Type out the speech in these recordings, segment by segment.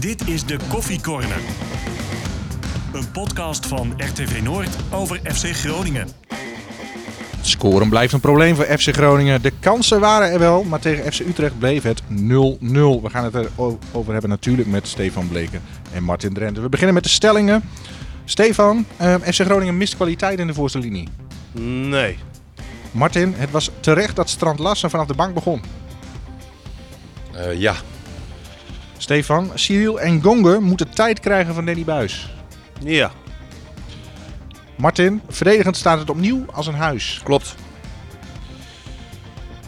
Dit is de Koffie Corner. Een podcast van RTV Noord over FC Groningen. Scoren blijft een probleem voor FC Groningen. De kansen waren er wel, maar tegen FC Utrecht bleef het 0-0. We gaan het erover hebben natuurlijk met Stefan Bleken en Martin Drenthe. We beginnen met de stellingen. Stefan, eh, FC Groningen mist kwaliteit in de voorste linie. Nee. Martin, het was terecht dat Strand Lassen vanaf de bank begon. Uh, ja. Stefan, Cyril en Gonger moeten tijd krijgen van Danny Buis. Ja. Martin, verdedigend staat het opnieuw als een huis. Klopt.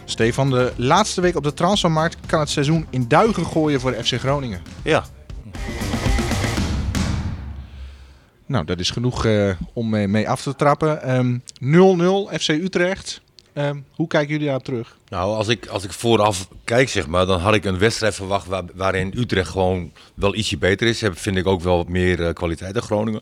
Stefan, de laatste week op de transfermarkt kan het seizoen in duigen gooien voor FC Groningen. Ja. Nou, dat is genoeg uh, om mee, af te trappen. Um, 0-0 FC Utrecht. Um, hoe kijken jullie daar terug? Nou, als ik, als ik vooraf kijk, zeg maar, dan had ik een wedstrijd verwacht waar, waarin Utrecht gewoon wel ietsje beter is. Heb, vind ik ook wel wat meer uh, kwaliteit dan Groningen.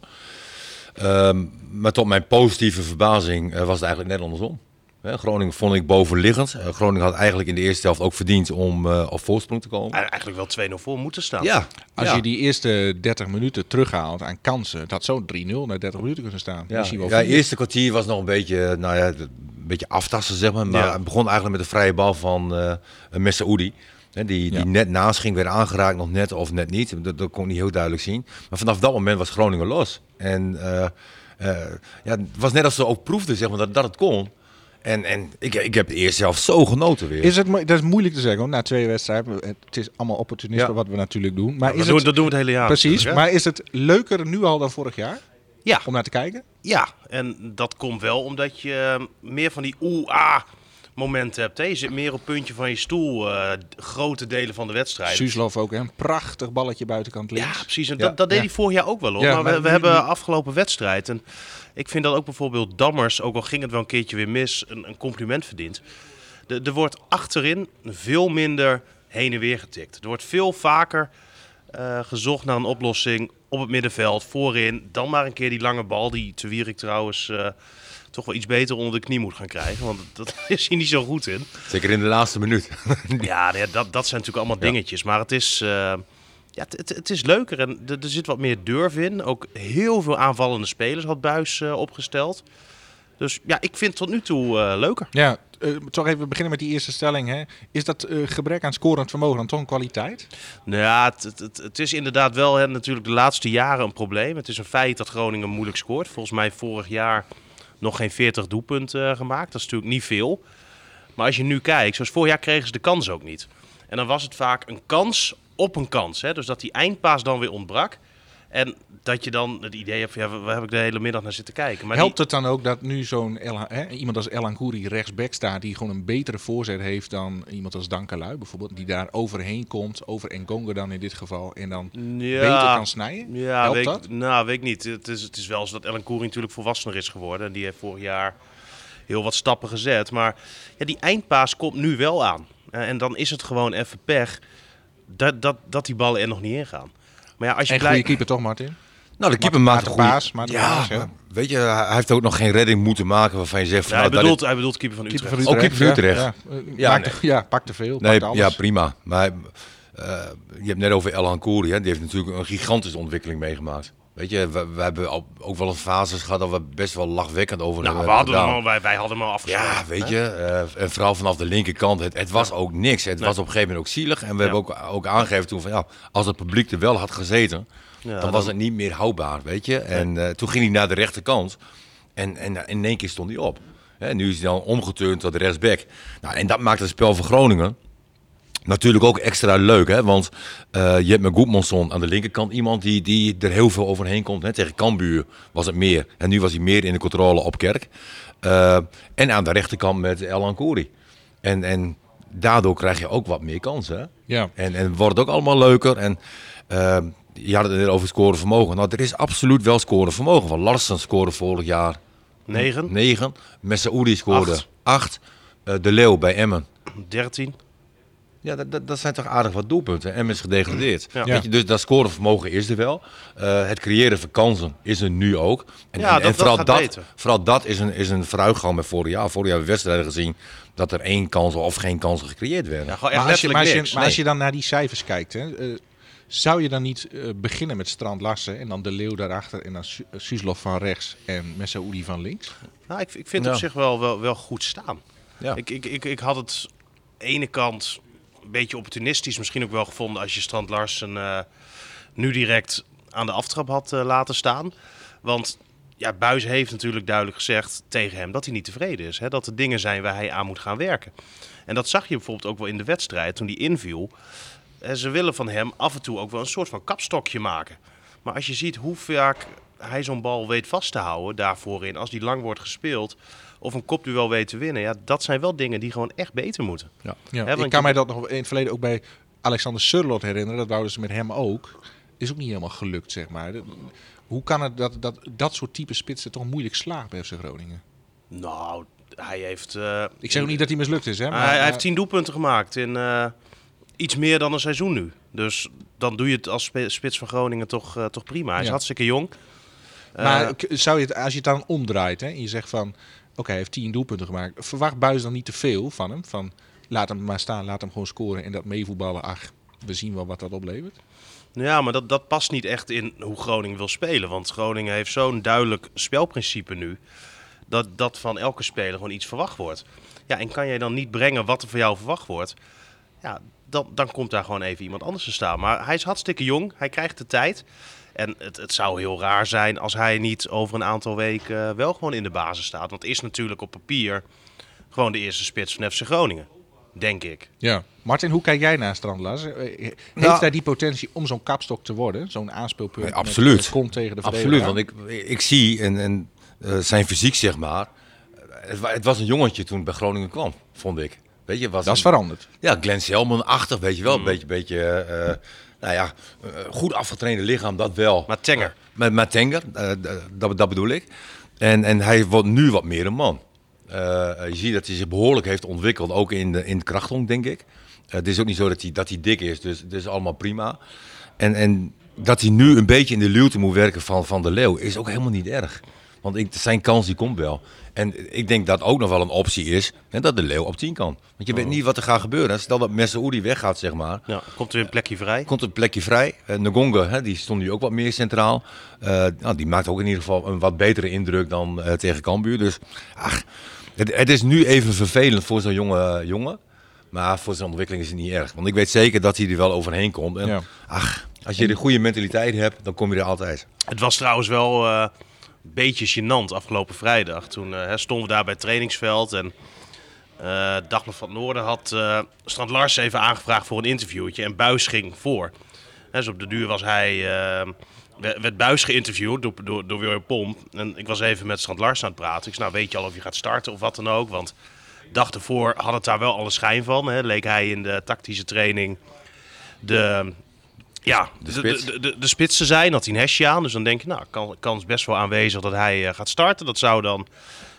Um, maar tot mijn positieve verbazing uh, was het eigenlijk net andersom. Hè, Groningen vond ik bovenliggend. Uh, Groningen had eigenlijk in de eerste helft ook verdiend om uh, op voorsprong te komen. Eigenlijk wel 2-0 voor moeten staan. Ja. Als ja. je die eerste 30 minuten terughaalt aan kansen, dat zou 3-0 na 30 minuten kunnen staan. Ja, wel ja eerste kwartier was nog een beetje, nou ja, beetje aftasten, zeg maar. Maar Ja. het begon eigenlijk met de vrije bal van uh, Messaoudi. Hè, Die, die Ja. net naast ging, werd aangeraakt, nog net of net niet. Dat, dat kon ik niet heel duidelijk zien. Maar vanaf dat moment was Groningen los. En uh, uh, ja, het was net als ze ook proefden, zeg maar, dat, dat het kon. En, en ik, ik heb eerst zelf zo genoten weer. Is het, dat is moeilijk te zeggen, hoor, na twee wedstrijden. Het is allemaal opportunisme Ja. wat we natuurlijk doen. Maar dat, is doen, het, dat doen we het hele jaar. precies, maar is het leuker nu al dan vorig jaar Ja. om naar te kijken? Ja, en dat komt wel omdat je eh, meer van die oeh-ah momenten hebt. Hè? Je zit meer op het puntje van je stoel eh, grote delen van de wedstrijd. Suslov ook, hè? een prachtig balletje buitenkant links. Ja, precies. En Ja. dat, dat deed Ja. hij vorig jaar ook wel hoor. Ja, maar we, maar we nu- hebben afgelopen wedstrijd. En ik vind dat ook bijvoorbeeld Dammers, ook al ging het wel een keertje weer mis, een, een compliment verdient. De- Er wordt achterin veel minder heen en weer getikt. Er wordt veel vaker eh, gezocht naar een oplossing op het middenveld, voorin. Dan maar een keer die lange bal, die te Wierik trouwens eh, toch wel iets beter onder de knie moet gaan krijgen. Want dat is hij niet zo goed in. Zeker in de laatste minuut. Ja, nee, dat, dat zijn natuurlijk allemaal dingetjes. Maar het is, eh, ja, het, het, is leuker en er, er zit wat meer durf in. Ook heel veel aanvallende spelers had Buis eh, opgesteld. Dus ja, ik vind het tot nu toe eh, leuker. Ja, eh, toch even beginnen met die eerste stelling. Hè. Is dat eh, gebrek aan scorend vermogen dan toch een kwaliteit? Nou ja, het, het is inderdaad wel hè, natuurlijk de laatste jaren een probleem. Het is een feit dat Groningen moeilijk scoort. Volgens mij vorig jaar nog geen 40 doelpunten eh, gemaakt. Dat is natuurlijk niet veel. Maar als je nu kijkt, zoals vorig jaar kregen ze de kans ook niet. En dan was het vaak een kans op een kans. Hè? Dus dat die eindpaas dan weer ontbrak. En dat je dan het idee hebt van, ja, waar- heb ik de hele middag naar zitten kijken. Maar Helpt die- het dan ook dat nu zo'n El- iemand als Elan Kouri rechtsback staat... die gewoon een betere voorzet heeft dan iemand als Dankelui bijvoorbeeld... die daar overheen komt, over Engonga dan in dit geval... en dan Ja. beter kan snijden? Ja, Helpt weet, dat? Nou, weet ik niet. Het is, het is wel zo dat Ellen Koering natuurlijk volwassener is geworden. En die heeft vorig jaar heel wat stappen gezet. Maar ja, die eindpaas komt nu wel aan. Eh, en dan is het gewoon even pech dat, dat, dat die ballen er nog niet in gaan. Maar ja, als je En goede blijft... keeper toch, Martin? Nou, de keeper maakt maar een de goede... paas, ja, paas, ja. maar weet je, hij heeft ook nog geen redding moeten maken waarvan je zegt... Van, Ja, hij, nou, dat bedoelt, hij bedoelt keeper van Keeper Utrecht. van Ook Utrecht. keeper van ja. Utrecht. Ja, Ja, maakt nee. te- ja, pak te veel, nee, pakt alles. ja, prima. Maar eh, je hebt net over El Kouri, hè. Die heeft natuurlijk een gigantische ontwikkeling meegemaakt. Weet je, we, we hebben ook wel een fases gehad dat we best wel lachwekkend over Nou, we hadden hem al, wij, wij hadden hem al afgesproken. Ja, weet je, eh, en vooral vanaf de linkerkant, het, het was ook niks. Het was op een gegeven moment ook zielig. En we hebben ook, ook aangegeven toen van ja, als het publiek er wel had gezeten, Ja, dan was het niet meer houdbaar, weet je. En eh, toen ging hij naar de rechterkant en, en in één keer stond hij op. Hè, nu is hij dan omgeturnd tot de rechtsback. Nou, en dat maakt het spel van Groningen natuurlijk ook extra leuk. Hè? Want eh, je hebt met Goedmanson aan de linkerkant iemand die, die er heel veel overheen komt. Hè? Tegen Cambuur was het meer. En nu was hij meer in de controle op Kerk. Eh, en aan de rechterkant met El Kouri. En, en daardoor krijg je ook wat meer kansen. Hè? Ja. En, en wordt het ook allemaal leuker. En eh, je had het net over scoren vermogen. Nou, er is absoluut wel scoren vermogen. Van Larsen scoorde vorig jaar Negen, 9. Messaoudi scoorde Acht. 8. De Leeuw bij Emmen. 13. Ja, dat, dat, dat zijn toch aardig wat doelpunten. En is gedegradeerd. Ja. Weet je, dus dat scorevermogen is er wel. Eh, het creëren van kansen is er nu ook. En, Ja, en, dat- en dat vooral, gaat dat, beter. vooral dat is een, is een vooruitgang met vorig jaar. Vorig jaar hebben we wedstrijden gezien dat er één kans of geen kansen gecreëerd werden. Ja, Maar als, je, maar, als je, niks. maar als je dan naar die cijfers kijkt, hè, eh, Zou je dan niet eh, beginnen met Strand Larsen en dan De Leeuw daarachter en dan Su- Suslov van rechts en Messaoudi van links? Nou, ik, ik vind Ja. het op zich wel, wel, wel goed staan. Ja. Ik, ik, ik, ik had het ene kant een beetje opportunistisch misschien ook wel gevonden als je Strand Larsen eh, nu direct aan de aftrap had eh, laten staan. Want ja, Buis heeft natuurlijk duidelijk gezegd tegen hem dat hij niet tevreden is. Hè? Dat er dingen zijn waar hij aan moet gaan werken. En dat zag je bijvoorbeeld ook wel in de wedstrijd toen hij inviel. En ze willen van hem af en toe ook wel een soort van kapstokje maken. Maar als je ziet hoe vaak hij zo'n bal weet vast te houden daarvoor in, als die lang wordt gespeeld, of een kopduel weet te winnen, ja, dat zijn wel dingen die gewoon echt beter moeten. Ja, ik je- kan mij dat nog in het verleden ook bij Alexander Surlot herinneren. Dat wouden ze met hem ook. Is ook niet helemaal gelukt, zeg maar. Hoe kan het dat dat, dat soort type spitsen toch moeilijk slaagt bij FC Groningen? Nou, hij heeft. eh, Ik zeg ook niet dat hij mislukt is, hè? Maar, hij, heeft tien doelpunten gemaakt in eh, iets meer dan een seizoen nu. Dus dan doe je het als spits van Groningen toch, eh, toch prima. Hij is Ja. hartstikke jong. Maar Eh, zou je het, als je het dan omdraait hè, en je zegt van... Oké, hij heeft tien doelpunten gemaakt. Verwacht Buis dan niet te veel van hem? Van laat hem maar staan, laat hem gewoon scoren en dat meevoetballen. Ach, we zien wel wat dat oplevert. Ja, maar dat, dat past niet echt in hoe Groningen wil spelen. Want Groningen heeft zo'n duidelijk spelprincipe nu. Dat, dat van elke speler gewoon iets verwacht wordt. Ja, en kan jij dan niet brengen wat er van jou verwacht wordt? Ja, dan, dan komt daar gewoon even iemand anders te staan. Maar hij is hartstikke jong. Hij krijgt de tijd. En het, het zou heel raar zijn als hij niet over een aantal weken eh, wel gewoon in de basis staat. Want is natuurlijk op papier gewoon de eerste spits van FC Groningen. Denk ik. Ja. Martin, hoe kijk jij naar Strandlas? Eh, Heeft Nou- hij die potentie om zo'n kapstok te worden? Zo'n aanspeelpunt Nee, absoluut. met kont tegen de Absoluut, want ik, ik zie en, en, eh, zijn fysiek, zeg maar. Het, het was een jongetje toen bij Groningen kwam, vond ik. Weet je, was Dat is een- veranderd. Ja, Glenn Selman-achtig, weet je wel. Een beetje, beetje eh, nou ja, eh, goed afgetrainde lichaam, dat wel. Maar Tenger. Met, Tenger, eh, dat, dat bedoel ik. En, en hij wordt nu wat meer een man. Eh, je ziet dat hij zich behoorlijk heeft ontwikkeld, ook in de, in de krachthonk, denk ik. Eh, het is ook niet zo dat hij, dat hij dik is, dus het is allemaal prima. En, en dat hij nu een beetje in de luwte moet werken van, van de Leeuw, is ook helemaal niet erg. Want ik, zijn kans die komt wel. En ik denk dat ook nog wel een optie is hè, dat de Leeuw op 10 kan. Want je weet niet wat er gaat gebeuren. Stel dat Messaoudi weggaat, zeg maar. Ja, komt er weer een plekje vrij. Komt een plekje vrij. Uh, Ngonga, hè, die stond nu ook wat meer centraal. Eh, nou, die maakt ook in ieder geval een wat betere indruk dan eh, tegen Cambuur. Dus ach, het, het is nu even vervelend voor zo'n jonge jongen. Maar voor zijn ontwikkeling is het niet erg. Want ik weet zeker dat hij er wel overheen komt. En, Ja. Ach, als je de goede mentaliteit hebt, dan kom je er altijd. Het was trouwens wel eh, beetje gênant afgelopen vrijdag. Toen eh, stonden we daar bij het trainingsveld en Dagblad van het Noorden had eh Strand Lars even aangevraagd voor een interviewtje en Buis ging voor. Dus op de duur was hij, werd Buis geïnterviewd door, door, door Pomp. En ik was even met Strand Lars aan het praten. Ik zei, nou weet je al of je gaat starten of wat dan ook, want dag ervoor had het daar wel alle schijn van. Hè. Leek hij in de tactische training de, ja, de, spits. de, de, de spits te zijn. Had hij een hesje aan. Dus dan denk je, nou, kan, kans best wel aanwezig dat hij eh, gaat starten. Dat zou dan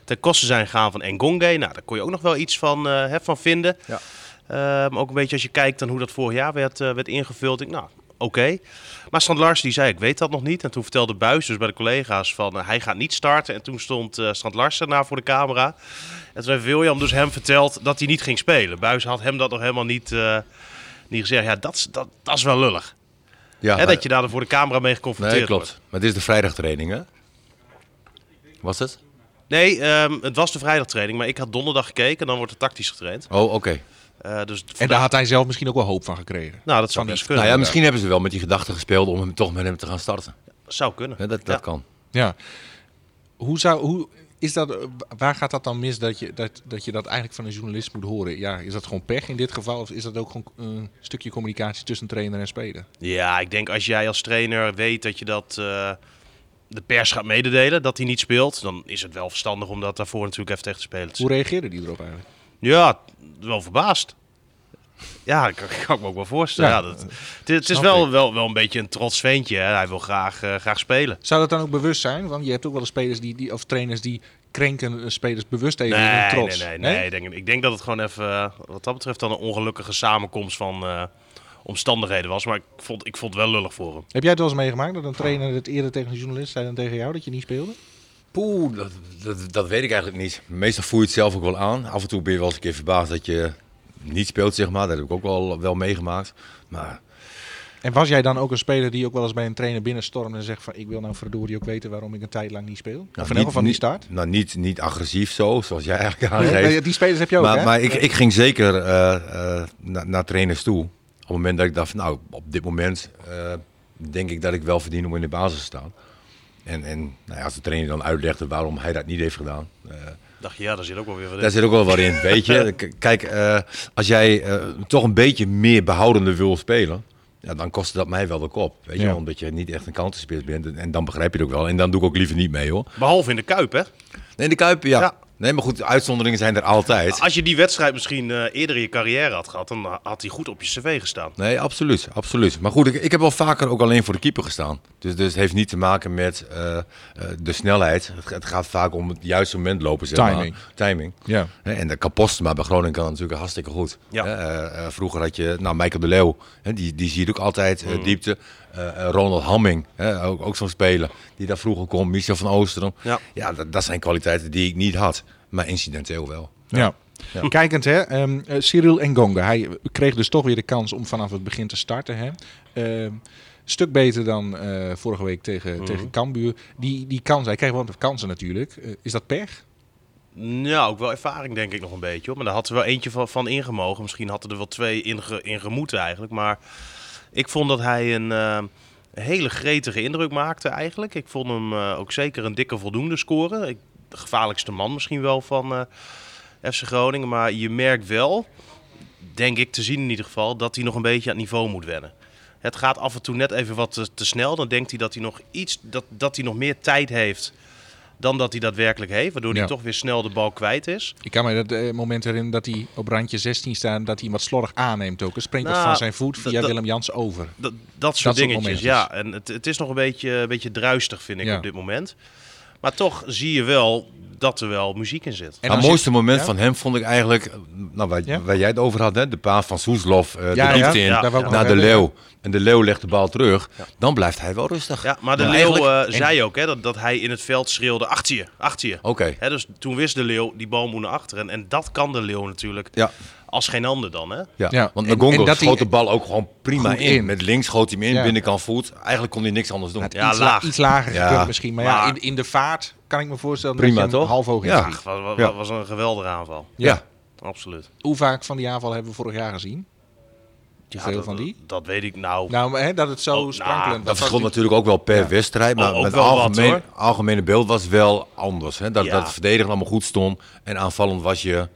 ten koste zijn gaan van Engonge. Nou, daar kon je ook nog wel iets van, hè, van vinden. Ja. Ehm, ook een beetje als je kijkt naar hoe dat vorig jaar werd, eh, werd ingevuld. Ik, nou, oké. Maar Strand Lars die zei, ik weet dat nog niet. En toen vertelde Buis dus bij de collega's van, hij gaat niet starten. En toen stond eh Strand Lars daarna voor de camera. En toen heeft William dus hem verteld dat hij niet ging spelen. Buis had hem dat nog helemaal niet, niet gezegd. Ja, dat, is- dat, dat is wel lullig. Ja, Hè, dat je daar voor de camera mee geconfronteerd Nee, klopt. wordt. Maar dit is de vrijdagtraining, hè? Was het? Nee, ehm, het was de vrijdagtraining, maar ik had donderdag gekeken en dan wordt er tactisch getraind. Oh, oké. Eh, dus En daar had hij zelf misschien ook wel hoop van gekregen. nou, dat zou best kunnen. Nou ja, misschien hebben ze wel met die gedachte gespeeld om hem toch met hem te gaan starten. Zou kunnen. Hè, dat dat Ja. kan. Ja. Hoe zou, hoe is dat, eh, waar gaat dat dan mis dat je dat, dat je dat eigenlijk van een journalist moet horen? Ja, is dat gewoon pech in dit geval? Of is dat ook gewoon een stukje communicatie tussen trainer en speler? Ja, ik denk als jij als trainer weet dat je dat eh, de pers gaat mededelen, dat hij niet speelt, dan is het wel verstandig om dat daarvoor natuurlijk even tegen te Hoe reageerde die erop eigenlijk? Ja, wel verbaasd. Ja, dat kan, kan ik me ook wel voorstellen. Ja, Ja, dat, het, is- het is wel, ik. wel, wel een beetje een trots ventje. Hè? Hij wil graag, eh, graag spelen. Zou dat dan ook bewust zijn? Want je hebt ook wel eens spelers die, die of trainers die krenken spelers bewust even in hun Nee, trots. nee, nee, nee. Ik, denk, ik denk dat het gewoon even, eh, wat dat betreft, dan een ongelukkige samenkomst van eh, omstandigheden was. Maar ik vond, ik vond het wel lullig voor hem. Heb jij het wel eens meegemaakt dat een trainer het eerder tegen een journalist zei dan tegen jou dat je niet speelde? Poeh, dat, dat, dat weet ik eigenlijk niet. Meestal voel je het zelf ook wel aan. Af en toe ben je wel eens een keer verbaasd dat je niet speelt, zeg maar. Dat heb ik ook wel, wel meegemaakt. Maar En was jij dan ook een speler die ook wel eens bij een trainer binnenstormt en zegt van ik wil nou verdorie ook weten waarom ik een tijd lang niet speel? of in elk geval niet start? Nou, niet, niet agressief zo, zoals jij eigenlijk aangeeft. nee, die spelers heb je ook, maar, hè? maar ik, ik ging zeker eh, eh, na- naar trainers toe. Op het moment dat ik dacht, nou, op dit moment eh, denk ik dat ik wel verdien om in de basis te staan. En, en nou ja, als de trainer dan uitlegde waarom hij dat niet heeft gedaan. Dacht je, ja, daar zit ook wel weer wat in. daar zit ook wel wat in, weet je. Kijk, eh, als jij eh, toch een beetje meer behoudende wil spelen, ja, dan kostte dat mij wel de kop. Weet je, Ja. omdat je niet echt een counterspits bent. En, en dan begrijp je het ook wel. En dan doe ik ook liever niet mee, hoor. Behalve in de Kuip, hè? Nee, de Kuip, ja. Ja. Nee, maar goed, uitzonderingen zijn er altijd. Als je die wedstrijd misschien eh, eerder in je carrière had gehad, dan had hij goed op je cv gestaan. Nee, absoluut, absoluut. Maar goed, ik, ik heb wel vaker ook alleen voor de keeper gestaan. Dus, dus het heeft niet te maken met eh, eh, de snelheid. Het, het gaat vaak om het juiste moment lopen, zeg maar. Timing. Timing. Ja. Hè, En de Kapostema bij Groningen kan natuurlijk hartstikke goed. Ja. Eh, eh, vroeger had je, nou, Michael de Leeuw, hè, die, die zie je ook altijd, Mm. eh, diepte. Eh, eh, Ronald Hamming, hè, ook, ook zo'n speler die daar vroeger kon. Michel van Oosteren. Ja. ja dat, dat zijn kwaliteiten die ik niet had. Maar incidenteel wel. Ja. Kijkend, hè, ehm, eh, Cyril Engonga, hij kreeg dus toch weer de kans om vanaf het begin te starten. Hè. Ehm, stuk beter dan eh, vorige week tegen, Mhm. tegen Cambuur. Die, die kans, hij kreeg wel de kansen natuurlijk. Eh, is dat pech? Ja, ook wel ervaring denk ik nog een beetje. Hoor. Maar daar had er wel eentje van, van ingemogen. Misschien hadden er wel twee inge, ingemoeten eigenlijk. Maar ik vond dat hij een eh, hele gretige indruk maakte eigenlijk. Ik vond hem eh, ook zeker een dikke voldoende scoren. Ik, de gevaarlijkste man misschien wel van eh, FC Groningen. Maar je merkt wel, denk ik te zien in ieder geval, dat hij nog een beetje aan het niveau moet wennen. Het gaat af en toe net even wat te, te snel. Dan denkt hij dat hij nog iets, dat, dat hij nog meer tijd heeft dan dat hij daadwerkelijk heeft. Waardoor Ja. hij toch weer snel de bal kwijt is. Ik kan me dat eh, moment herinneren dat hij op randje 16 staat, dat hij wat slordig aanneemt ook. Het springt wat Nou, van zijn voet via dat- Willem Jans over. Dat, dat soort soort dingetjes, ja. En het, het is nog een beetje, een beetje druistig, vind ik, Ja. op dit moment. Maar toch zie je wel dat er wel muziek in zit. En het mooiste moment ja? van hem vond ik eigenlijk, nou, waar, Ja? waar jij het over had, hè, de paas van Soeslof, eh Ja, de ja, diepte in, naar de leeuw. En de leeuw legt de bal terug, dan blijft hij wel rustig. Ja, maar de Leeuw eh, zei ook hè, dat, dat hij in het veld schreeuwde achter je, achter je. Oké. Hè, dus toen wist de Leeuw, die bal moet naar achteren. En dat kan de Leeuw natuurlijk Ja, als geen ander dan. Hè? ja. Ja, want Ngongo dat schoot hij- de bal ook gewoon prima in. in. Met links schoot hij hem in, Ja. binnenkant voet. Eigenlijk kon hij niks anders doen. Het Ja, iets, laag. La, iets lager Ja. gekund misschien. Maar, ja, in, in de vaart kan ik me voorstellen Prima, dat je toch? half hoog in Ja. Ach, was, was, een geweldige aanval. ja. Absoluut. Hoe vaak van die aanval hebben we vorig jaar gezien? Ja, Veel dat, van die? Dat weet ik nou. Nou, maar, hè, dat het zo Oh, nou, sprankelend Dat verschilt natuurlijk ook wel per Ja. wedstrijd. Maar Oh, het wat, algemeen, algemene beeld was wel anders. Hè? Dat, Ja. dat het verdedigen allemaal goed stond. En aanvallend was je...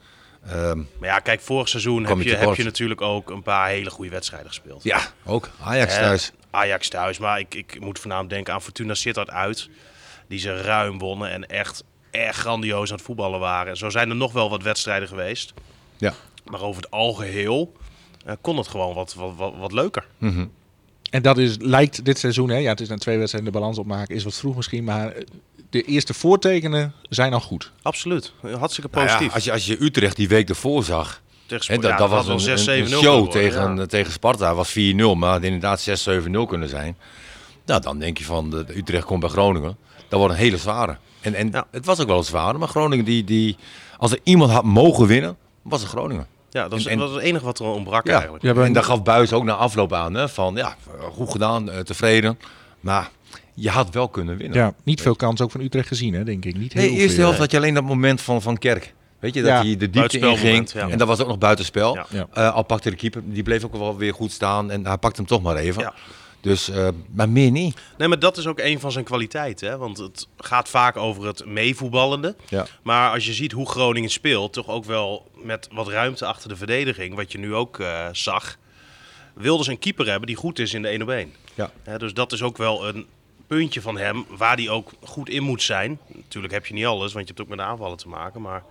ehm, Maar ja, kijk, vorig seizoen heb je heb je natuurlijk ook een paar hele goede wedstrijden gespeeld. ja, ook Ajax thuis. Ajax thuis, maar ik, ik moet voornamelijk denken aan Fortuna Sittard uit. Die ze ruim wonnen en echt, echt grandioos aan het voetballen waren. Zo zijn er nog wel wat wedstrijden geweest. Ja. Maar over het algeheel eh, kon het gewoon wat, wat, wat, wat leuker. En dat is, lijkt dit seizoen, hè, ja, het is na twee wedstrijden de balans opmaken, is wat vroeg misschien, maar eh, de eerste voortekenen zijn al goed. Absoluut. Hartstikke Nou ja, positief. als, je, als je Utrecht die week ervoor zag... Tegen dat, ja, dat was een, wel een, 6-7-0 een kunnen show worden, tegen, ja. tegen Sparta. was 4-0, maar had inderdaad 6-7-0 kunnen zijn. Nou, dan denk je van de, de Utrecht komt bij Groningen. Dat wordt een hele zware. En, en Ja. het was ook wel een zware. Maar Groningen, die, die, als er iemand had mogen winnen, was het Groningen. Ja, dat is, En- en- dat was het enige wat er ontbrak Ja, eigenlijk. Ja, en daar gaf Buis ook na afloop aan. Hè, van ja, goed gedaan, eh, tevreden. Maar je had wel kunnen winnen. Ja, niet veel kans ook van Utrecht gezien, hè, denk ik. Niet heel Nee, eerste helft had je alleen dat moment van, van Kerk. Weet je, dat Ja, hij de diepte inging. ja. En dat was ook nog buitenspel. Ja. Ja. Eh, al pakte de keeper, die bleef ook wel weer goed staan. En hij pakte hem toch maar even. Ja. Dus, eh, maar meer niet. Nee, maar dat is ook een van zijn kwaliteiten. Hè? Want het gaat vaak over het meevoetballende. Ja. Maar als je ziet hoe Groningen speelt, toch ook wel met wat ruimte achter de verdediging, wat je nu ook eh, zag, wilde ze een keeper hebben die goed is in de 1 op 1. Ja. Hè, dus dat is ook wel een puntje van hem waar hij ook goed in moet zijn. Natuurlijk heb je niet alles, want je hebt ook met de aanvallen te maken. Maar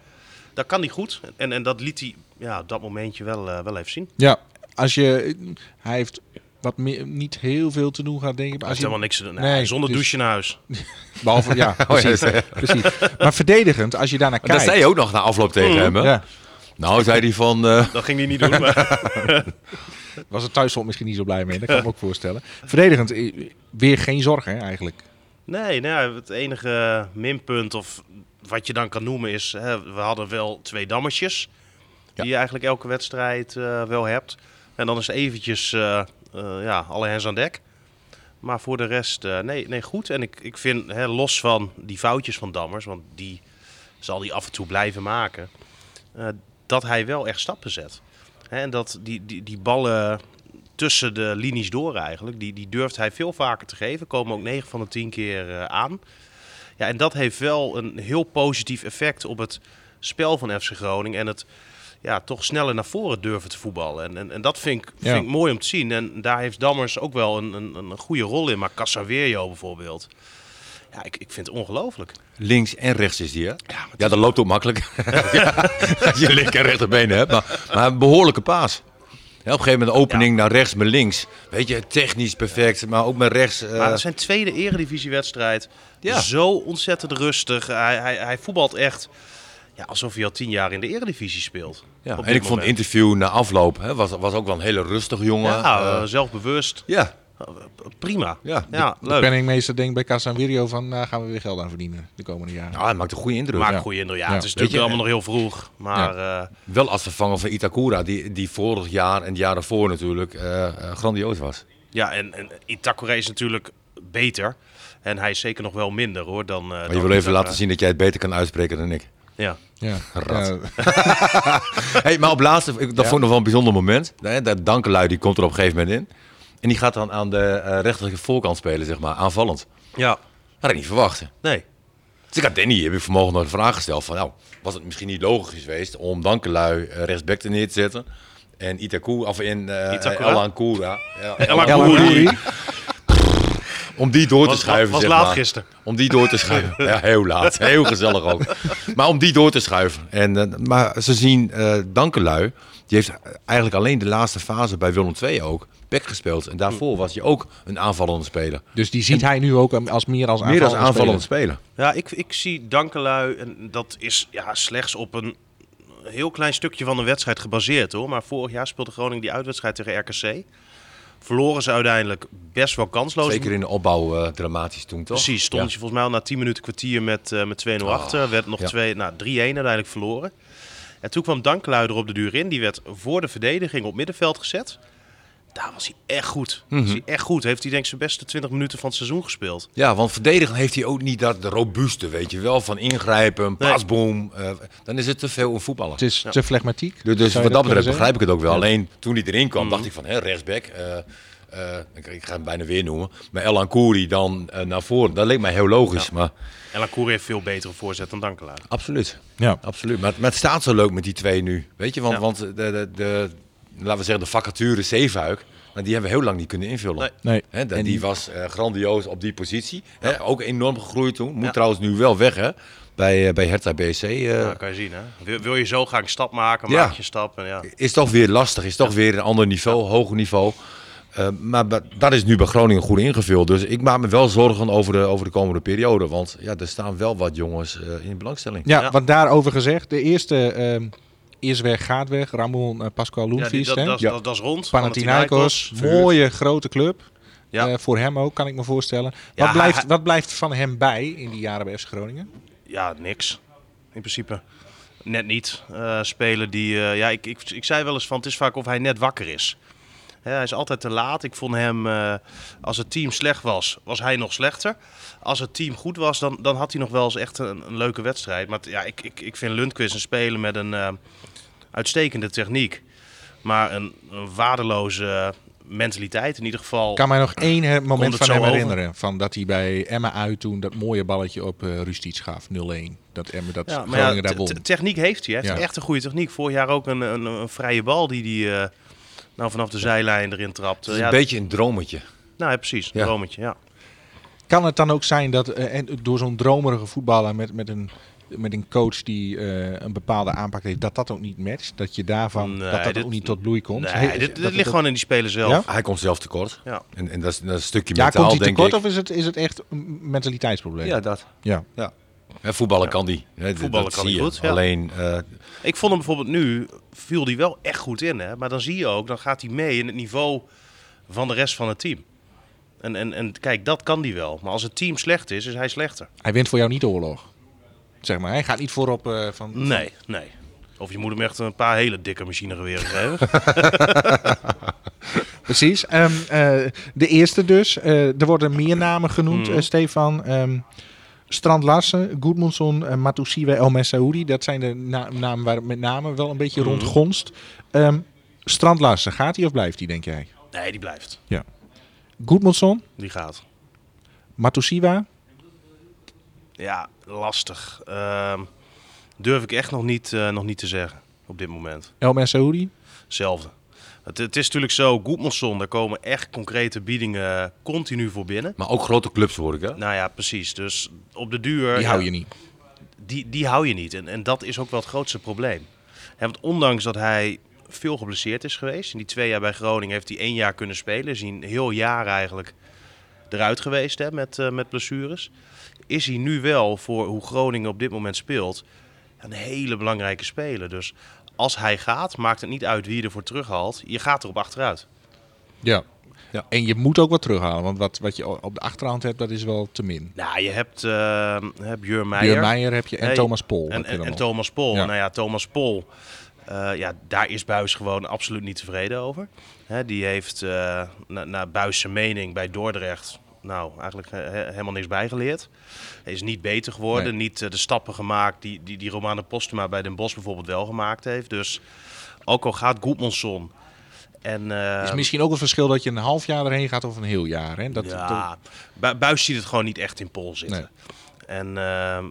dat kan hij goed. En, en dat liet hij ja, op dat momentje wel, eh, wel even zien. Ja, als je, hij heeft wat meer, niet heel veel te doen gehad, denk ik. Hij Als heeft je, helemaal niks te doen. Nee, Nee, zonder dus- douche naar huis. behalve, ja, precies, ja, precies. Maar verdedigend, als je daarnaar Dat kijkt. zei je ook nog na afloop tegen hem. Hè? ja, Nou, zei hij van... eh, Dat ging hij niet doen. Maar... was het thuisfront misschien niet zo blij mee, dat kan ik me ook voorstellen. Verdedigend, eh, weer geen zorgen hè, eigenlijk. Nee, nou, ja, het enige minpunt of wat je dan kan noemen is... Hè, we hadden wel twee dammetjes. Die je eigenlijk elke wedstrijd eh, wel hebt. En dan is eventjes eh, eh, ja, alle hens aan dek. Maar voor de rest, eh, nee, nee, goed. En ik, ik vind, hè, los van die foutjes van Dammers, want die zal hij af en toe blijven maken, eh, dat hij wel echt stappen zet. Hè, en dat die, die, die ballen tussen de linies door eigenlijk, die, die durft hij veel vaker te geven. Komen ook 9 van de 10 keer eh, aan. Ja, en dat heeft wel een heel positief effect op het spel van FC Groningen. En het ja, toch sneller naar voren durven te voetballen. En, en, en dat vind ik, Ja. vind ik mooi om te zien. En daar heeft Dammers ook wel een, een, een goede rol in. Maar Casaverio bijvoorbeeld. Ja, ik, ik vind het ongelooflijk. Links en rechts is die, hè? Ja, maar Ja, dat loopt ook makkelijk. ja, als je linker en rechterbenen hebt. Maar, maar een behoorlijke paas. Ja, op een gegeven moment opening naar rechts met links. Weet je, technisch perfect, maar ook met rechts. eh, Maar zijn tweede eredivisiewedstrijd. Ja. Zo ontzettend rustig. Hij, hij, hij voetbalt echt ja, alsof hij al tien jaar in de eredivisie speelt. ja. En ik vond het interview na afloop, hè, was, was ook wel een hele rustige jongen. Ja, Eh, eh, zelfbewust. ja, Prima. Ja, ja De leuk. penningmeester denkt bij Casanvirio van, nou gaan we weer geld aan verdienen de komende jaren. nou, hij maakt een goede indruk. Maakt Ja. een goede indruk. Ja, Ja. het is natuurlijk je, allemaal nog heel vroeg. Maar eh, Wel als vervanger van Itakura, die, die vorig jaar en het jaar daarvoor natuurlijk eh, eh, grandioos was. ja, en, en Itakure is natuurlijk beter. En hij is zeker nog wel minder hoor dan. eh, Maar dan je wil even Itakura. laten zien dat jij het beter kan uitspreken dan ik. Ja. Ja. Rat. Ja, Hey, maar op laatste, dat Ja. vond ik nog wel een bijzonder moment. Dat Dankelui die komt er op een gegeven moment in. En die gaat dan aan de eh, rechterlijke voorkant spelen, zeg maar, aanvallend. ja, Had ik niet verwacht. nee. Dus ik had Danny, heb ik vanmorgen nog de vraag gesteld van, nou, was het misschien niet logisch geweest om Dankelui eh, rechtsback te neer te zetten? En Itaku, of in uh? Elan Koura. Ja, Elan Elan Kouri. Kouri. Om die door te Was- schuiven, was zeg laat maar. gisteren. Om die door te schuiven. Ja, heel laat. Heel gezellig ook. Maar om die door te schuiven. En, eh, maar ze zien eh Dankelui, die heeft eigenlijk alleen de laatste fase bij Willem II ook back gespeeld. En daarvoor was hij ook een aanvallende speler. dus die ziet hij nu ook als meer als Meer aanvallende als aanvallende speler. speler. Ja, ik, ik zie Dankelui, en dat is ja, slechts op een heel klein stukje van de wedstrijd gebaseerd hoor. Maar vorig jaar speelde Groningen die uitwedstrijd tegen RKC. Verloren ze uiteindelijk best wel kansloos. Zeker in de opbouw eh, dramatisch toen, toch? Precies, stond Ja. je volgens mij al na 10 minuten kwartier met, eh met 2-0 achter. Werd nog ja. 2, nou, 3-1 uiteindelijk verloren. En toen kwam Dankelui er op de duur in. Die werd voor de verdediging op middenveld gezet. Daar was hij echt goed. Mhm. Was hij echt goed. Heeft hij denk ik zijn beste 20 minuten van het seizoen gespeeld. Ja, want verdedigen heeft hij ook niet dat de robuuste, weet je wel. Van ingrijpen, Nee. paasboom. eh, dan is het te veel een voetballer. Het is te flegmatiek. Dus, dus wat dat betreft begrijp ik het ook wel. Ja. Alleen toen hij erin Mm. kwam, dacht ik van, hè, rechtsback. eh, eh, ik, ik ga hem bijna weer noemen. Maar Elan Kouri dan naar voren. Dat leek mij heel logisch. Maar En Lacour heeft veel betere voorzet dan Dankelui. absoluut. Ja. absoluut. Maar, maar het staat zo leuk met die twee nu. Weet je, want, Ja. want de, de, de, laten we zeggen, de vacature Zeefuik. Maar die hebben we heel lang niet kunnen invullen. Nee. Nee. Hè, dat- En die was eh, grandioos op die positie. Hè, ook enorm gegroeid toen. Moet Ja. trouwens nu wel weg hè, bij, eh, bij Hertha BSC. eh, Ja, kan je zien hè. Wil, wil je zo graag een stap maken, Ja. maak je een stap. En ja. is toch weer lastig. Is toch weer een ander niveau, hoger niveau. Eh, maar dat is nu bij Groningen goed ingevuld. Dus ik maak me wel zorgen over de, over de komende periode. Want ja, er staan wel wat jongens eh, in belangstelling. Ja, Ja. wat daarover gezegd. De eerste ehm, is weg, gaat weg. Ramon uh, Pascual Ja, die- Loenvist. dat, dat, Ja. dat, dat is rond. Panathinaikos, mooie grote club. Ja. Eh, voor hem ook, kan ik me voorstellen. Ja, wat, blijft, hij- wat blijft van hem bij in die jaren bij FC Groningen? Ja, niks. In principe. Net niet. Eh spelen die... eh, ja, ik, ik, ik zei wel eens van, het is vaak of hij net wakker is. Hè, hij is altijd te laat. Ik vond hem, eh, als het team slecht was, was hij nog slechter. Als het team goed was, dan, dan had hij nog wel eens echt een, een leuke wedstrijd. Maar t- ja, ik, ik, ik vind Lundqvist een speler met een eh, uitstekende techniek. Maar een, een waardeloze mentaliteit in ieder geval. Ik kan mij nog één moment van hem over? herinneren. Van dat hij bij Emma uit toen dat mooie balletje op eh Rustic gaf. 0-1. Dat Emma dat Ja, maar ja, daar won. techniek heeft hij. Hij heeft Ja. echt een goede techniek. Vorig jaar ook een, een, een vrije bal die hij eh, nou, vanaf de zijlijn erin trapt. Het is ja, een beetje een drometje. Nou ja, precies. Een Ja. drometje, ja. Kan het dan ook zijn dat eh, en door zo'n dromerige voetballer met, met, een, met een coach die eh, een bepaalde aanpak heeft, dat dat ook niet matcht? Dat je daarvan Nee, dat dat dit- ook niet tot bloei komt? Nee, He- dit, dat dit ligt gewoon in die speler zelf. Ja? Hij komt zelf tekort. Ja. En, en dat, is, dat is een stukje Ja, mentaal, komt hij denk tekort ik. of is het, is het echt een mentaliteitsprobleem? Ja, dat. ja. Ja. Hè, voetballen kan die. Voetballen dat kan je. goed, ja. Alleen, eh, Ik vond hem bijvoorbeeld nu, viel hij wel echt goed in. Hè? Maar dan zie je ook, dan gaat hij mee in het niveau van de rest van het team. En, en, en kijk, dat kan hij wel. Maar als het team slecht is, is hij slechter. Hij wint voor jou niet de oorlog. Zeg maar, hij gaat niet voorop eh, van... Nee, nee. Of je moet hem echt een paar hele dikke machinegeweren geven. Precies. Ehm, eh, de eerste dus. Eh, er worden meer namen genoemd, Hmm. Stefan. Ehm, Strand Larsen, Goedmundsson, uh, Matusiwe, El Messaoudi. Dat zijn de na- namen waar het met name wel een beetje Hmm. rond gonst. Ehm, Strand Larsen, gaat hij of blijft hij, denk jij? Nee, die blijft. Goedmundsson, Die gaat. Matusiwa, Ja, lastig. Ehm, durf ik echt nog niet, eh, nog niet te zeggen op dit moment. El Messaoudi. Hetzelfde. Het, het is natuurlijk zo, Goedmanson, daar komen echt concrete biedingen continu voor binnen. Maar ook grote clubs hoor ik, hè? Nou ja, precies. Dus op de duur... Die hou ja, je niet. Die, die hou je niet. En, en dat is ook wel het grootste probleem. Want ondanks dat hij veel geblesseerd is geweest. In die twee jaar bij Groningen heeft hij één jaar kunnen spelen. Is hij een heel jaar eigenlijk eruit geweest hè, met, eh, met blessures. Is hij nu wel voor hoe Groningen op dit moment speelt een hele belangrijke speler. Dus als hij gaat, maakt het niet uit wie je ervoor terughaalt. Je gaat erop achteruit. Ja. Ja. En je moet ook wat terughalen, want wat, wat je op de achterhand hebt, dat is wel te min. Nou, je hebt, uh, hebt Björn Meijer. Heb je en Nee, Thomas Pol. En, en. Thomas Pol. Ja. Nou ja, Thomas Pol. eh, ja, daar is Buis gewoon absoluut niet tevreden over. Hè, die heeft eh naar na Buis mening bij Dordrecht nou, eigenlijk eh, he- helemaal niks bijgeleerd. Hij is niet beter geworden. Nee. Niet eh, de stappen gemaakt die, die, die Romane Postuma bij Den Bosch bijvoorbeeld wel gemaakt heeft. Dus ook al gaat Goedmanson... En, eh, is misschien ook het verschil dat je een half jaar erheen gaat of een heel jaar. Hè? Dat, ja, Bu- Buis ziet het gewoon niet echt in Pol zitten. En ehm,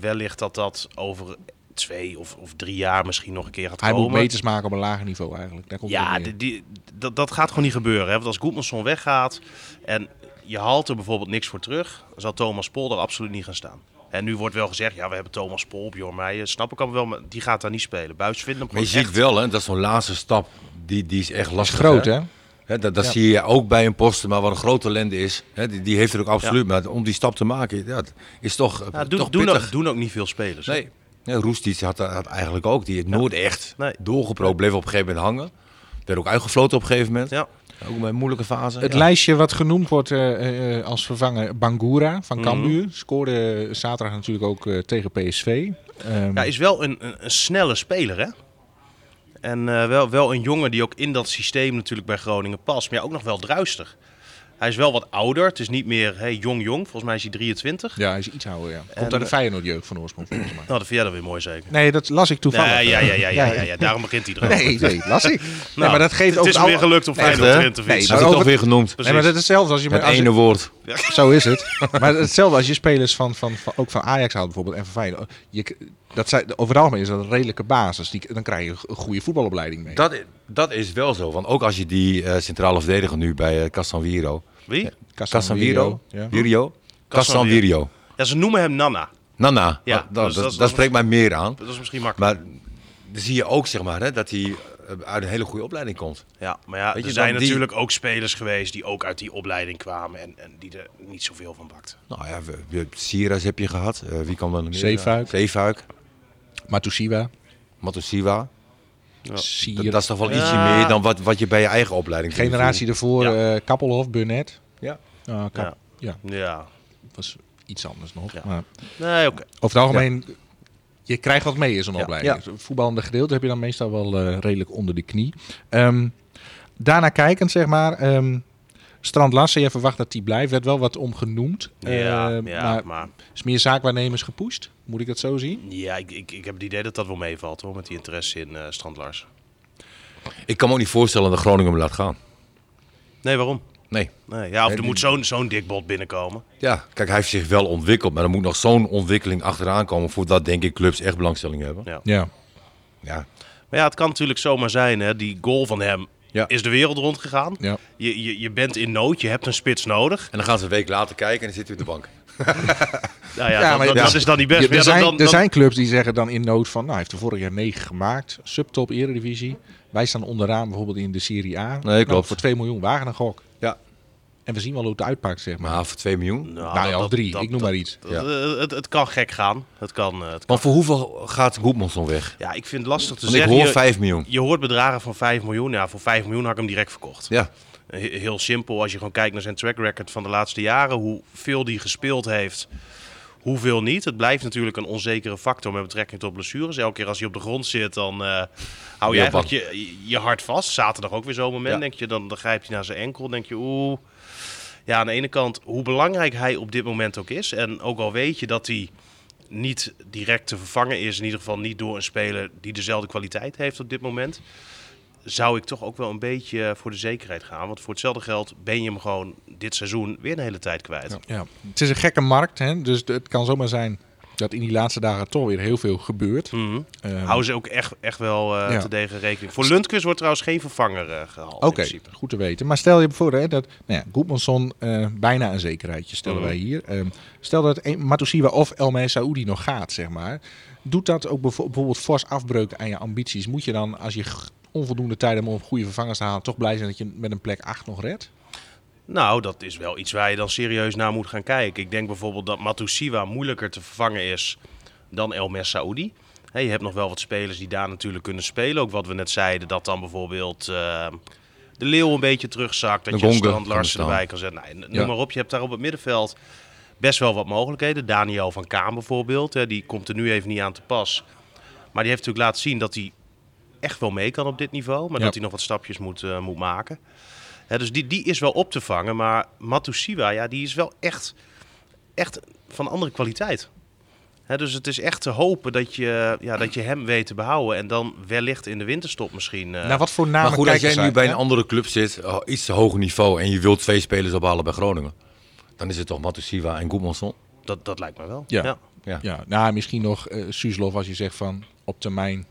wellicht dat dat over twee of, of drie jaar misschien nog een keer gaat hij komen. moet meters maken op een lager niveau eigenlijk. Daar komt Ja, die, die- dat, dat gaat gewoon niet gebeuren. Hè? Want als Goedmanson weggaat en je haalt er bijvoorbeeld niks voor terug, dan zal Thomas Pol er absoluut niet gaan staan. En nu wordt wel gezegd, ja, we hebben Thomas Pol, Bjorn Meijer, snap ik al wel, maar die gaat daar niet spelen. Buis vindt hem Maar je ziet echt... wel, hè, dat zo'n laatste stap, die, die is echt Dat is lastig. groot, hè? hè? Dat dat Ja. zie je ook bij een posten, maar wat een groot talent is. Hè, die, die heeft er ook absoluut. Maar om die stap te maken, ja, is toch, Ja, toch doen, doen, pittig. ook, doen ook niet veel spelers. Nee. Ja, Roestic had, had eigenlijk ook. Die heeft nooit echt Nee. doorgeprobeerd. Bleef op een gegeven moment hangen. Werd ook uitgefloten op een gegeven moment. Ja. Ook bij een moeilijke fase. Het ja. lijstje wat genoemd wordt eh, eh, als vervanger Bangura van Mhm. Cambuur. Scoorde zaterdag natuurlijk ook eh, tegen PSV. Ehm, Ja, is wel een, een, een snelle speler, hè? En eh, wel, wel een jongen die ook in dat systeem natuurlijk bij Groningen past. Maar ja, ook nog wel druistig. Hij is wel wat ouder. Het is niet meer hey, jong-jong. Volgens mij is hij 23. ja, hij is iets ouder, ja. Komt En, uit de eh, Feyenoord-jeugd van oorsprong, volgens mij. Nou, dat vind jij dan weer mooi zeker. Nee, dat las ik toevallig. Nee, ja, ja, ja, ja, Ja. ja, ja, daarom begint hij erover. Nee, nee, las ik. nee, Nou, maar dat geeft het ook is het hem weer gelukt om Feyenoord erin te Nee. Hij maar is het toch weer genoemd. Nee, maar dat is hetzelfde als je Met als je- ene woord. Zo is het. maar hetzelfde als je spelers van, van, van ook van Ajax haalt bijvoorbeeld en van Feyenoord. Je, dat zijn, over het algemeen is dat een redelijke basis. Die, dan krijg je een goede voetbalopleiding mee. Dat, dat is wel zo. Want ook als je die eh, centrale verdediger nu bij uh, Casanviro. Wie? Casanviro? Ja. Virio? Casanviro. Ja, ze noemen hem Nana. Nana. Ja, dat, dus dat, spreekt mij meer aan. Dat is misschien makkelijk. Maar dan zie je ook zeg maar, hè, dat hij eh, uit een hele goede opleiding komt. Ja, maar ja, Weet er je, zijn die- natuurlijk ook spelers geweest die ook uit die opleiding kwamen en, en die er niet zoveel van bakten. Nou ja, we, we, Siras heb je gehad. Eh, wie kan dan nog meer? Zeefuik. Zeefuik. Matusiwa. Matusiwa. Sier. Dat, dat is toch wel ietsje Ja. meer dan wat, wat je bij je eigen opleiding generatie ervoor, Ja. eh, Kappelhof, Burnett. Ja. Ah, Kap- ja. Ja. was iets anders nog. Ja. Maar Nee, oké. over het algemeen, je krijgt wat mee in zo'n Ja. opleiding. Het Voetballende gedeelte heb je dan meestal wel eh, redelijk onder de knie. Ehm, daarna kijkend, zeg maar. ehm, Strand Lassen, je verwacht dat die blijft. werd wel wat omgenoemd. Ja, Eh, ja, maar maar, is meer zaakwaarnemers gepusht? Moet ik dat zo zien? ja ik, ik, ik heb het idee dat dat wel meevalt hoor, met die interesse in eh Strand Larsen. Ik kan me ook niet voorstellen dat Groningen hem laat gaan. Nee, waarom? Nee. Nee, ja, of Nee, er moet zo'n zo'n dik bot binnenkomen. Ja, kijk, hij heeft zich wel ontwikkeld. Maar er moet nog zo'n ontwikkeling achteraan komen. Voordat, denk ik, clubs echt belangstelling hebben. Ja. Ja. Ja. Maar ja, het kan natuurlijk zomaar zijn, hè, die goal van hem Ja. is de wereld rondgegaan. ja. Je, je, je bent in nood, je hebt een spits nodig. En dan gaan ze een week later kijken en dan zit hij op de bank. Nou ja, Ja, dat, maar dat, ja. dat is dan niet best. Er, ja, dan- zijn, dan- er dan- zijn clubs die zeggen dan in nood van, nou, hij heeft er vorig jaar 9 gemaakt. Subtop eredivisie. Wij staan onderaan bijvoorbeeld in de Serie A. Nou, klopt. voor 2 miljoen wagen een gok. Ja. En we zien wel hoe het uitpakt, zeg maar. Maar voor 2 miljoen. Nou, nou ja, dat- of drie. dat- ik noem dat- maar iets. dat- Ja. eh, het, het kan gek gaan. Het kan, eh, het kan. Maar voor hoeveel gaat Goedmanson weg? Ja, ik vind het lastig te Want ik zeggen. hoor Je- 5 miljoen. Je hoort bedragen van 5 miljoen. Ja, voor 5 miljoen had ik hem direct verkocht. Ja. He- Heel simpel, als je gewoon kijkt naar zijn track record van de laatste jaren, hoeveel die gespeeld heeft, hoeveel niet. Het blijft natuurlijk een onzekere factor met betrekking tot blessures. Elke keer als hij op de grond zit, dan eh, hou je eigenlijk je, je hart vast. Zaterdag ook weer zo'n moment, Ja. denk je, dan, dan grijpt hij naar zijn enkel. denk je, oeh. Ja, aan de ene kant, hoe belangrijk hij op dit moment ook is. En ook al weet je dat hij niet direct te vervangen is, in ieder geval niet door een speler die dezelfde kwaliteit heeft op dit moment, zou ik toch ook wel een beetje voor de zekerheid gaan. Want voor hetzelfde geld ben je hem gewoon dit seizoen weer een hele tijd kwijt. Ja. Het is een gekke markt, hè? dus het kan zomaar zijn dat in die laatste dagen toch weer heel veel gebeurt. Ehm, Houden ze ook echt, echt wel eh Ja. te degen rekening. Voor Lundqvist wordt trouwens geen vervanger eh, gehaald Oké, goed te weten. Maar stel je voor hè, dat nou ja, Goedmanson eh, bijna een zekerheidje stellen Mhm. wij hier. Ehm, stel dat Matusiwa of El Saoudi nog gaat, zeg maar. Doet dat ook bijvoorbeeld fors afbreuk aan je ambities? Moet je dan, als je onvoldoende tijd hebt om goede vervangers te halen, toch blij zijn dat je met een plek 8 nog redt? Nou, dat is wel iets waar je dan serieus naar moet gaan kijken. Ik denk bijvoorbeeld dat Matusiwa moeilijker te vervangen is dan El Saoudi. Hè, je hebt nog wel wat spelers die daar natuurlijk kunnen spelen. Ook wat we net zeiden, dat dan bijvoorbeeld eh, de Leeuw een beetje terugzakt. Dat De je Strand Larsen erbij kan zetten. Nou, n- Ja. Noem maar op, je hebt daar op het middenveld best wel wat mogelijkheden. Daniel van Kaan bijvoorbeeld, hè, die komt er nu even niet aan te pas. Maar die heeft natuurlijk laten zien dat hij echt wel mee kan op dit niveau. Maar Ja. dat hij nog wat stapjes moet, eh, moet maken. Hè, dus die, die is wel op te vangen. Maar Matusiwa, ja, die is wel echt, echt van andere kwaliteit. Hè, dus het is echt te hopen dat je, ja, dat je hem weet te behouden. En dan wellicht in de winterstop misschien. eh, nou, wat voor namen Maar goed, als jij nu bij hè? een andere club zit, oh, iets te hoger niveau, en je wilt twee spelers ophalen bij Groningen, dan is het toch Matusiwa en Goedmanson? dat, dat lijkt me wel. Ja. ja. Ja. Ja, nou, misschien nog eh Suslov als je zegt van op termijn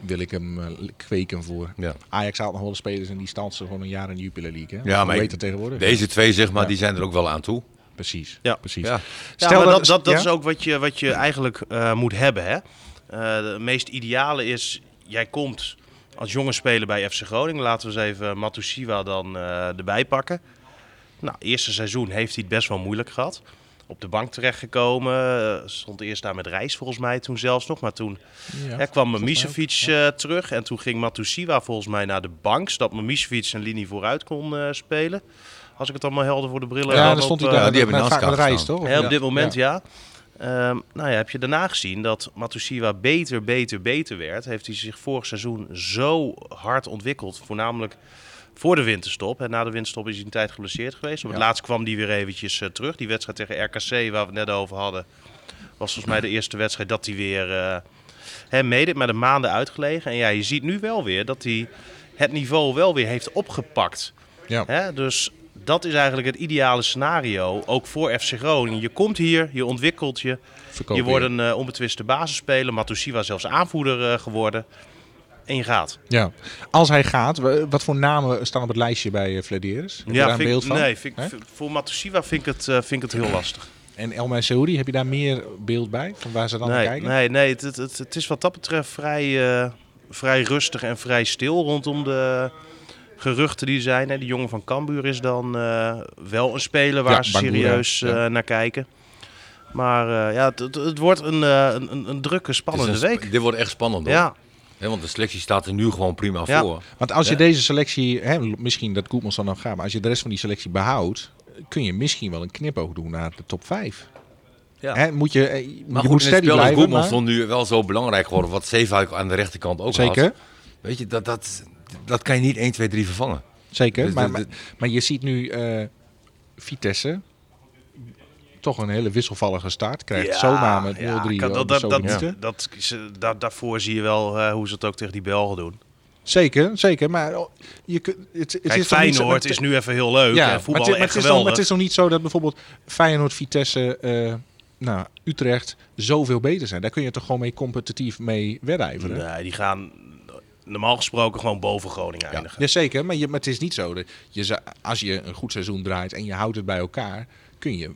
wil ik hem eh, kweken voor. Ja. Ajax haalt nog wel de spelers en die stand ze gewoon een jaar in de Jupiler League. Hè? Ja, Hoe maar weet ik- het tegenwoordig? Deze twee, zeg maar, Ja. die zijn er ook wel aan toe. Precies. Ja. precies. Ja. Ja, maar dat, dat, dat is ook wat je, wat je eigenlijk eh, moet hebben. Hè? Eh, het meest ideale is, jij komt als jonge speler bij FC Groningen. Laten we eens even Matusiwa dan eh, erbij pakken. Nou, eerste seizoen heeft hij het best wel moeilijk gehad. Op de bank terechtgekomen. eh, stond eerst daar met Reis volgens mij toen zelfs nog. Maar toen Ja. hè, kwam Mimicevic eh, terug. En toen ging Matusiwa volgens mij naar de bank. Zodat Mimicevic een linie vooruit kon eh, spelen. Als ik het allemaal helder voor de brillen Ja, had dan op, stond hij daar Ja, die hebben vaak met elkaar reis, toch? Hè, op dit moment ja. Ehm, nou ja, heb je daarna gezien dat Matusiwa beter, beter, beter werd. Heeft hij zich vorig seizoen zo hard ontwikkeld. Voornamelijk voor de winterstop. En na de winterstop is hij een tijd geblesseerd geweest. Op het Ja. laatst kwam hij weer eventjes eh, terug. Die wedstrijd tegen RKC, waar we het net over hadden, was volgens mij de eerste wedstrijd dat hij weer eh hè, meedeed. Maar de maanden uitgelegen. En ja, je ziet nu wel weer dat hij het niveau wel weer heeft opgepakt. Ja. Hè, dus dat is eigenlijk het ideale scenario, ook voor FC Groningen. Je komt hier, je ontwikkelt je, Verkoop je wordt een eh, onbetwiste basisspeler. Matusiwa zelfs aanvoerder geworden. Je gaat. Ja. Als hij gaat, wa- wat voor namen staan op het lijstje bij uh, Flederis? Heb je daar een beeld van? nee, vind, voor Matusiwa vind ik het, eh, vind ik het heel lastig. En El Saoudi, heb je daar meer beeld bij? Van waar ze dan naar kijken? nee, nee het, het, is wat dat betreft vrij, eh, vrij rustig en vrij stil rondom de geruchten die er zijn. Hè. Die jongen van Cambuur is dan eh, wel een speler waar Ja, ze Bangura, serieus ja. eh, naar kijken. Maar eh, ja, het, het, het wordt een, eh, een, een, een drukke, spannende een week. Dit wordt echt spannend hoor. Ja, Hè, want de selectie staat er nu gewoon prima Ja. voor. Want als je Ja. deze selectie, hè, misschien dat Goedmans dan nog gaat, maar als je de rest van die selectie behoudt, kun je misschien wel een knipoog doen naar de top 5. Ja. Hè, moet je, eh, je Maar moet goed, het steady spel blijven. Goedman maar- stond nu wel zo belangrijk geworden. Wat Zeefuik aan de rechterkant ook Zeker, had. Weet je, dat, dat, dat kan je niet 1, 2, 3 vervangen. zeker. Dus maar, de- maar, de- maar je ziet nu eh, Vitesse toch een hele wisselvallige start. Krijgt Ja, zomaar met 0-3 ja, dat, dat, dat, dat, daarvoor zie je wel eh, hoe ze het ook tegen die Belgen doen. Zeker, zeker. Maar oh, je kunt, het, het Kijk, is zo- is nu even heel leuk. Ja, en maar, voetbal het, maar, echt het is nog, het is nog niet zo dat bijvoorbeeld Feyenoord, Vitesse, eh, nou, Utrecht zoveel beter zijn. Daar kun je toch gewoon mee competitief mee wedijveren. Nee, die gaan normaal gesproken gewoon boven Groningen eindigen. Jazeker, maar, je, maar het is niet zo dat je, als je een goed seizoen draait en je houdt het bij elkaar, kun je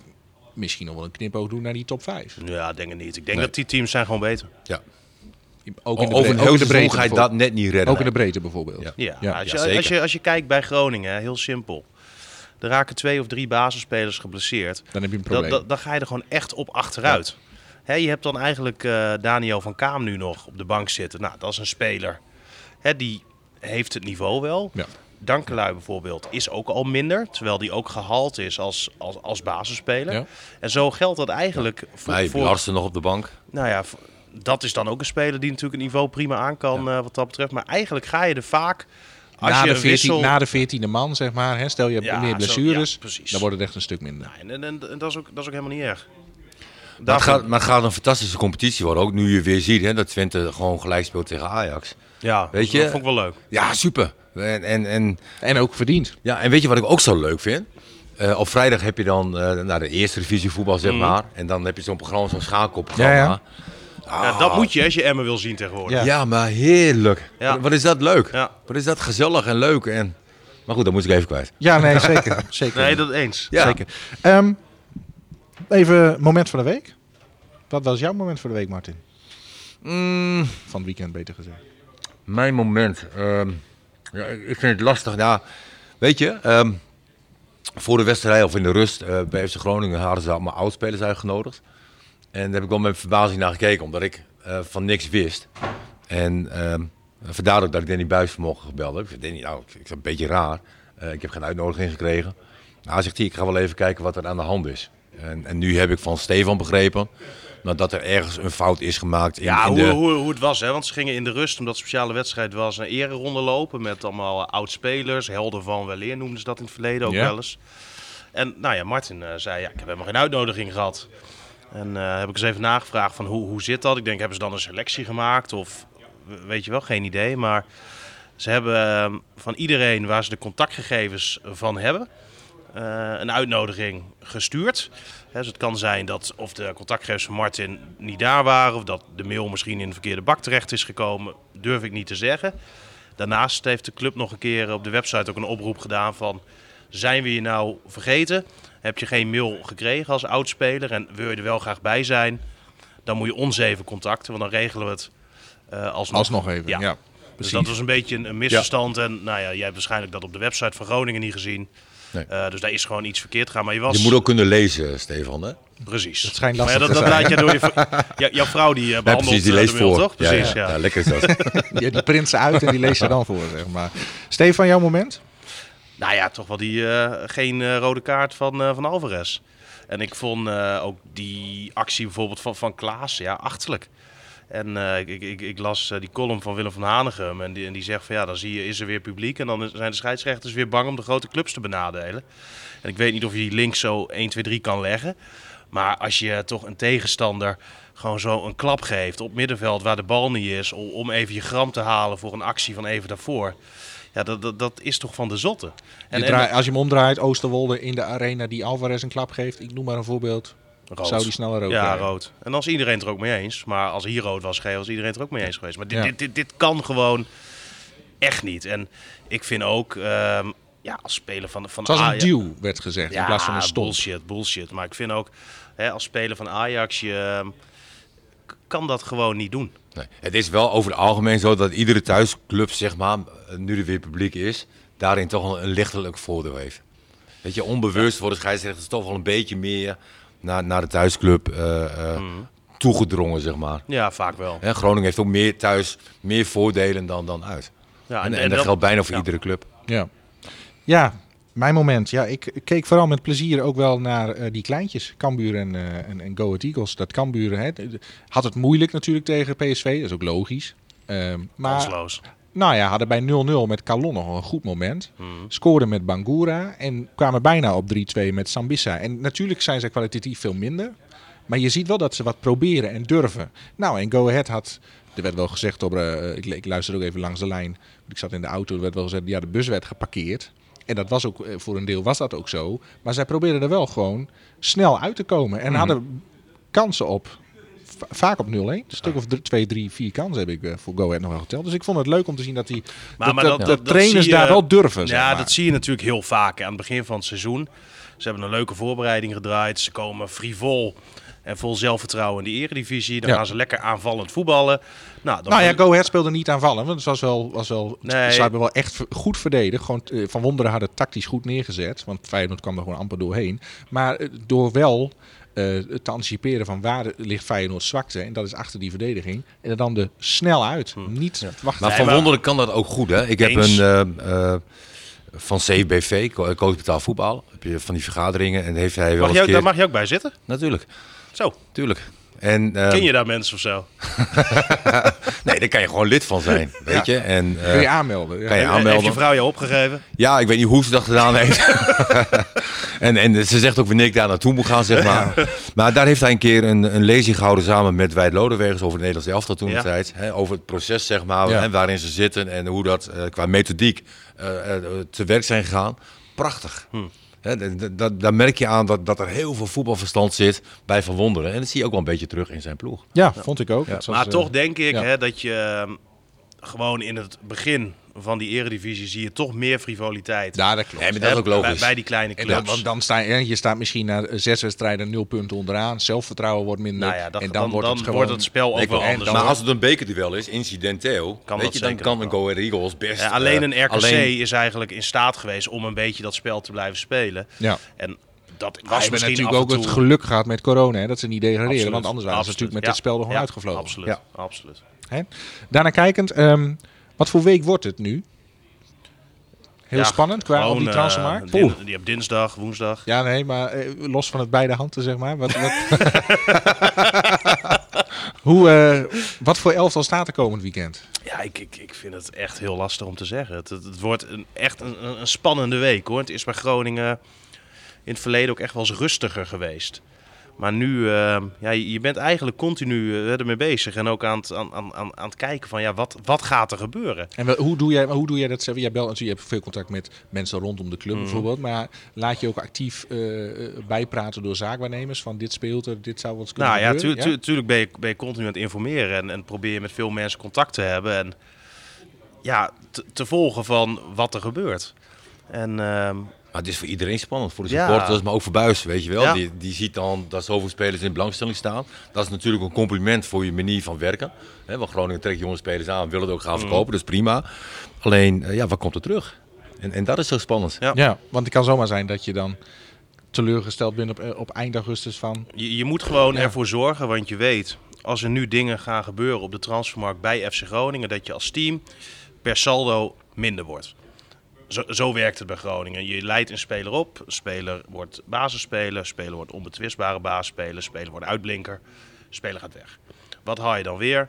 misschien nog wel een knipoog doen naar die top 5. Ja, ik denk het niet. Ik denk Nee. dat die teams zijn gewoon beter. Ja. Ook in de, Over bre- een ook de breedte. ga je dat bijvoorbeeld. net niet redden. Ook in de breedte bijvoorbeeld. Ja. Ja, Ja, als, je, ja, als, je, als je kijkt bij Groningen, heel simpel. Er raken twee of drie basisspelers geblesseerd. Dan heb je een Dan, probleem. dan, dan ga je er gewoon echt op achteruit. Hè, je hebt dan eigenlijk eh, Daniel van Kaam nu nog op de bank zitten. Nou, dat is een speler. Hè, die heeft het niveau wel. Ja. Dankelui bijvoorbeeld is ook al minder, terwijl die ook gehaald is als, als, als basisspeler. Ja. En zo geldt dat eigenlijk voor, Nee, voor Larsen nog op de bank. nou ja, dat is dan ook een speler die natuurlijk het niveau prima aan kan eh, wat dat betreft. Maar eigenlijk ga je er vaak als na, je de een 14, wissel... na de 14e man, zeg maar. Hè, stel je hebt Ja, meer zo- blessures, dan wordt het echt een stuk minder. En, en, en, en dat, is ook, dat is ook helemaal niet erg. Maar het, gaat, maar het gaat een fantastische competitie worden. Ook nu je weer ziet hè, dat Twente gewoon gelijk speelt tegen Ajax. ja, weet je- dat vond ik wel leuk. Ja, super. En, en, en, En ook verdiend. ja, en weet je wat ik ook zo leuk vind? Eh, op vrijdag heb je dan eh naar de eerste divisie voetbal, zeg maar. En dan heb je zo'n programma, zo'n schakelprogramma. Ja, ja. Ja, dat moet je als je Emmen wil zien tegenwoordig. Ja. Ja, maar heerlijk. Ja. Wat, wat is dat leuk. Ja. Wat is dat gezellig en leuk. En... Maar goed, dat moet ik even kwijt. Ja, nee, zeker. zeker. Nee, dat eens. Ja. Zeker. Ehm, even moment van de week. Wat was jouw moment voor de week, Martin? Mm, Van het weekend, beter gezegd. mijn moment. ehm, ja, ik vind het lastig. Nou, weet je, ehm, voor de wedstrijd of in de rust eh, bij FC Groningen hadden ze allemaal oudspelers uitgenodigd. En daar heb ik wel met verbazing naar gekeken, omdat ik eh, van niks wist. En vandaar ook dat ik Danny Buis vanmorgen gebeld heb. Ik zei, nou, ik, ik een beetje raar. Eh, ik heb geen uitnodiging gekregen. Nou, zegt hij, ik ga wel even kijken wat er aan de hand is. En, en nu heb ik van Stefan begrepen dat er ergens een fout is gemaakt in, Ja, in hoe, de... hoe, hoe het was. Hè? Want ze gingen in de rust, omdat het speciale wedstrijd was, een ereronde lopen. Met allemaal oud-spelers. Helden van weleer noemden ze dat in het verleden ook Ja. wel eens. En nou ja, Martin eh, zei, ja, ik heb helemaal geen uitnodiging gehad. En eh, heb ik eens even nagevraagd van hoe, hoe zit dat? Ik denk, hebben ze dan een selectie gemaakt? Of weet je wel, geen idee. Maar ze hebben eh, van iedereen waar ze de contactgegevens van hebben, eh, een uitnodiging gestuurd. Dus het kan zijn dat of de contactgegevens van Martin niet daar waren, of dat de mail misschien in de verkeerde bak terecht is gekomen, durf ik niet te zeggen. Daarnaast heeft de club nog een keer op de website ook een oproep gedaan van, zijn we je nou vergeten? Heb je geen mail gekregen als oudspeler en wil je er wel graag bij zijn? Dan moet je ons even contacten, want dan regelen we het eh alsnog. Alsnog even, ja. Ja. Dus dat was een beetje een, een misverstand. En nou ja, jij hebt waarschijnlijk dat op de website van Groningen niet gezien. Nee. Eh, dus daar is gewoon iets verkeerd gegaan. Maar je was... Je moet ook kunnen lezen, Stefan. Hè? Precies. Het schijnt maar ja, lastig dat, te dat zijn. laat je door je... Ja, jouw vrouw die eh, Ja, behandelt precies, die eh, leest de mail, voor. toch? Precies, ja. ja, ja, lekker is dat. Ja, die print ze uit en die leest ze dan voor, zeg maar. Stefan, jouw moment? Nou ja, toch wel die eh, geen eh, rode kaart van, eh, van Alvarez. En ik vond eh, ook die actie bijvoorbeeld van, van Klaas, ja, achterlijk. En eh, ik, ik, ik las eh, die column van Willem van Hanegem en die, en die zegt van ja, dan zie je, is er weer publiek en dan zijn de scheidsrechters weer bang om de grote clubs te benadelen. En ik weet niet of je die link zo 1, 2, 3 kan leggen. Maar als je toch een tegenstander gewoon zo een klap geeft op middenveld waar de bal niet is, om, even je gram te halen voor een actie van even daarvoor. Ja, dat, dat, dat is toch van de zotte. Je draai- als je hem omdraait, Oosterwolde in de arena die Alvarez een klap geeft. Ik noem maar een voorbeeld. Rood. Zou die sneller rood Ja, krijgen? rood. En dan is iedereen het er ook mee eens. Maar als hier rood was gegeven, was iedereen het er ook mee eens geweest. Maar dit, Ja. dit, dit, dit kan gewoon echt niet. En ik vind ook, ehm, ja, als speler van, van Het was een Ajax- duw, werd gezegd, in plaats van een stomp. bullshit, bullshit. Maar ik vind ook, hè, als speler van Ajax, je ehm, kan dat gewoon niet doen. Nee. Het is wel over het algemeen zo dat iedere thuisclub, zeg maar, nu er weer publiek is, daarin toch wel een lichtelijk voordeel heeft. Weet je, onbewust worden scheidsrechters toch wel een beetje meer naar, naar de thuisclub eh, eh, Mhm. toegedrongen, zeg maar. Ja, vaak wel. Hè, Groningen heeft ook meer thuis, meer voordelen dan, dan uit. Ja, en, en, dat geldt bijna voor ja. iedere club. Ja. ja, mijn moment. Ja, ik keek vooral met plezier ook wel naar eh, die kleintjes. Cambuur en, eh, en, en Go Ahead Eagles. Dat Cambuur hè, had het moeilijk natuurlijk tegen PSV. Dat is ook logisch. Ehm, maar Kansloos. Nou ja, hadden bij 0-0 met Calon nog een goed moment. Mhm. Scoorden met Bangura en kwamen bijna op 3-2 met Sambissa. En natuurlijk zijn ze kwalitatief veel minder. Maar je ziet wel dat ze wat proberen en durven. Nou, en Go Ahead had... Er werd wel gezegd, op, eh, ik, ik luisterde ook even langs de lijn. Ik zat in de auto, er werd wel gezegd, ja, de bus werd geparkeerd. En dat was ook, eh, voor een deel was dat ook zo. Maar zij probeerden er wel gewoon snel uit te komen. En hadden kansen op, vaak op 0-1. Een stuk of 2, 3, 4 kansen heb ik eh, voor Go Ahead nog wel geteld. Dus ik vond het leuk om te zien dat die dat, dat, de trainers je- daar wel durven. zeg Ja, maar. dat zie je natuurlijk heel vaak aan het begin van het seizoen. Ze hebben een leuke voorbereiding gedraaid. Ze komen frivol en vol zelfvertrouwen in de eredivisie. Dan Ja. gaan ze lekker aanvallend voetballen. Nou, dan Nou ja, Go Ahead speelde niet aanvallen. Want het was wel, was wel, Nee. ze hebben wel echt goed verdedigd. Gewoon, eh, van Wonderen hadden het tactisch goed neergezet. Want Feyenoord kwam er gewoon amper doorheen. Maar eh, door wel eh, te anticiperen van waar ligt Feyenoord zwakte. En dat is achter die verdediging. En dan er snel uit. Niet wachten. Maar Van Wonderen kan dat ook goed, hè? Ik heb Eens. een... eh, eh, van CBV, Co- Coach Betaal Voetbal. Heb je van die vergaderingen en heeft hij wel Mag je, keer... daar mag je ook bij zitten? Natuurlijk, Zo, tuurlijk. En, eh, ken je daar mensen of zo? Nee, daar kan je gewoon lid van zijn, weet je. En, eh, Kun je aanmelden. Ja. kan je Heeft je aanmelden. vrouw je opgegeven? Ja, ik weet niet hoe ze dat gedaan heeft. en, en ze zegt ook wanneer ik daar naartoe moet gaan, zeg maar. Maar daar heeft hij een keer een, een lezing gehouden samen met Wijd Lodewegers over het Nederlands elftal toen Ja. de tijd. Hè, over het proces, zeg maar, Ja. hè, waarin ze zitten en hoe dat eh, qua methodiek eh, eh, te werk zijn gegaan. Prachtig. Hm. Daar merk je aan dat, dat er heel veel voetbalverstand zit bij Van Wonderen. En dat zie je ook wel een beetje terug in zijn ploeg. Ja, vond ik ook. Maar eh, toch denk ik ja. hè, dat je ehm, gewoon in het begin van die eredivisie zie je toch meer frivoliteit. Ja, dat klopt. Maar dat is ook logisch. Bij, bij die kleine En clubs. dan, want dan sta je, je staat misschien na zes wedstrijden nul punten onderaan. Zelfvertrouwen wordt minder. nou ja, dat, en dan, dan, wordt het gewoon... wordt het spel ook wel anders. maar als het een bekerduel is, incidenteel, Kan weet dat je, dan kan een. Go Ahead Eagles best... Ja, alleen eh, een RKC alleen- is eigenlijk in staat geweest om een beetje dat spel te blijven spelen. Ja. En dat We was hebben misschien natuurlijk af ook en het toe... geluk gehad met corona. Hè, dat ze niet degraderen. Absoluut, Want anders waren ze natuurlijk met Ja, dit spel er gewoon ja, uitgevlogen. Absoluut, Ja. absoluut. Hè? Daarna kijkend, ehm, wat voor week wordt het nu? Heel Ja, spannend qua op gewoon, die eh, transfermarkt. din- Oeh. je hebt dinsdag, woensdag. Ja, nee, maar eh, los van het beide handen, zeg maar. Wat, wat, Hoe, eh, wat voor elftal staat er komend weekend? Ja, ik, ik, ik vind het echt heel lastig om te zeggen. Het, het, het wordt een, echt een, een- een spannende week hoor. Het is bij Groningen in het verleden ook echt wel eens rustiger geweest. Maar nu, eh, ja, je bent eigenlijk continu eh, ermee bezig. En ook aan het, aan, aan, aan het kijken van, ja, wat, wat gaat er gebeuren? En wel- hoe doe jij, hoe doe jij dat? Jij belt natuurlijk, je hebt veel contact met mensen rondom de club bijvoorbeeld. Maar laat je ook actief eh, eh, bijpraten door zaakwaarnemers van dit speelt er, dit zou wat kunnen Nou ja, gebeuren? tu- tu- tuurlijk ben je, ben je continu aan het informeren. En, en probeer je met veel mensen contact te hebben. En ja, te, te volgen van wat er gebeurt. En ehm, Maar het is voor iedereen spannend. Voor de Ja. supporters, maar ook voor Buis, weet je wel. Ja. Die, die ziet dan dat zoveel spelers in belangstelling staan. Dat is natuurlijk een compliment voor je manier van werken. Hè, want Groningen trekt jonge spelers aan, wil het ook gaan verkopen, dat is prima. Alleen, eh, ja, wat komt er terug? En, en dat is zo spannend. Ja. Ja, want het kan zomaar zijn dat je dan teleurgesteld bent op, eh, op eind augustus van... Je, je moet gewoon Ja. ervoor zorgen, want je weet, als er nu dingen gaan gebeuren op de transfermarkt bij FC Groningen, dat je als team per saldo minder wordt. Zo, zo werkt het bij Groningen. Je leidt een speler op, een speler wordt basisspeler, een speler wordt onbetwistbare basisspeler, speler wordt uitblinker, speler gaat weg. Wat haal je dan weer?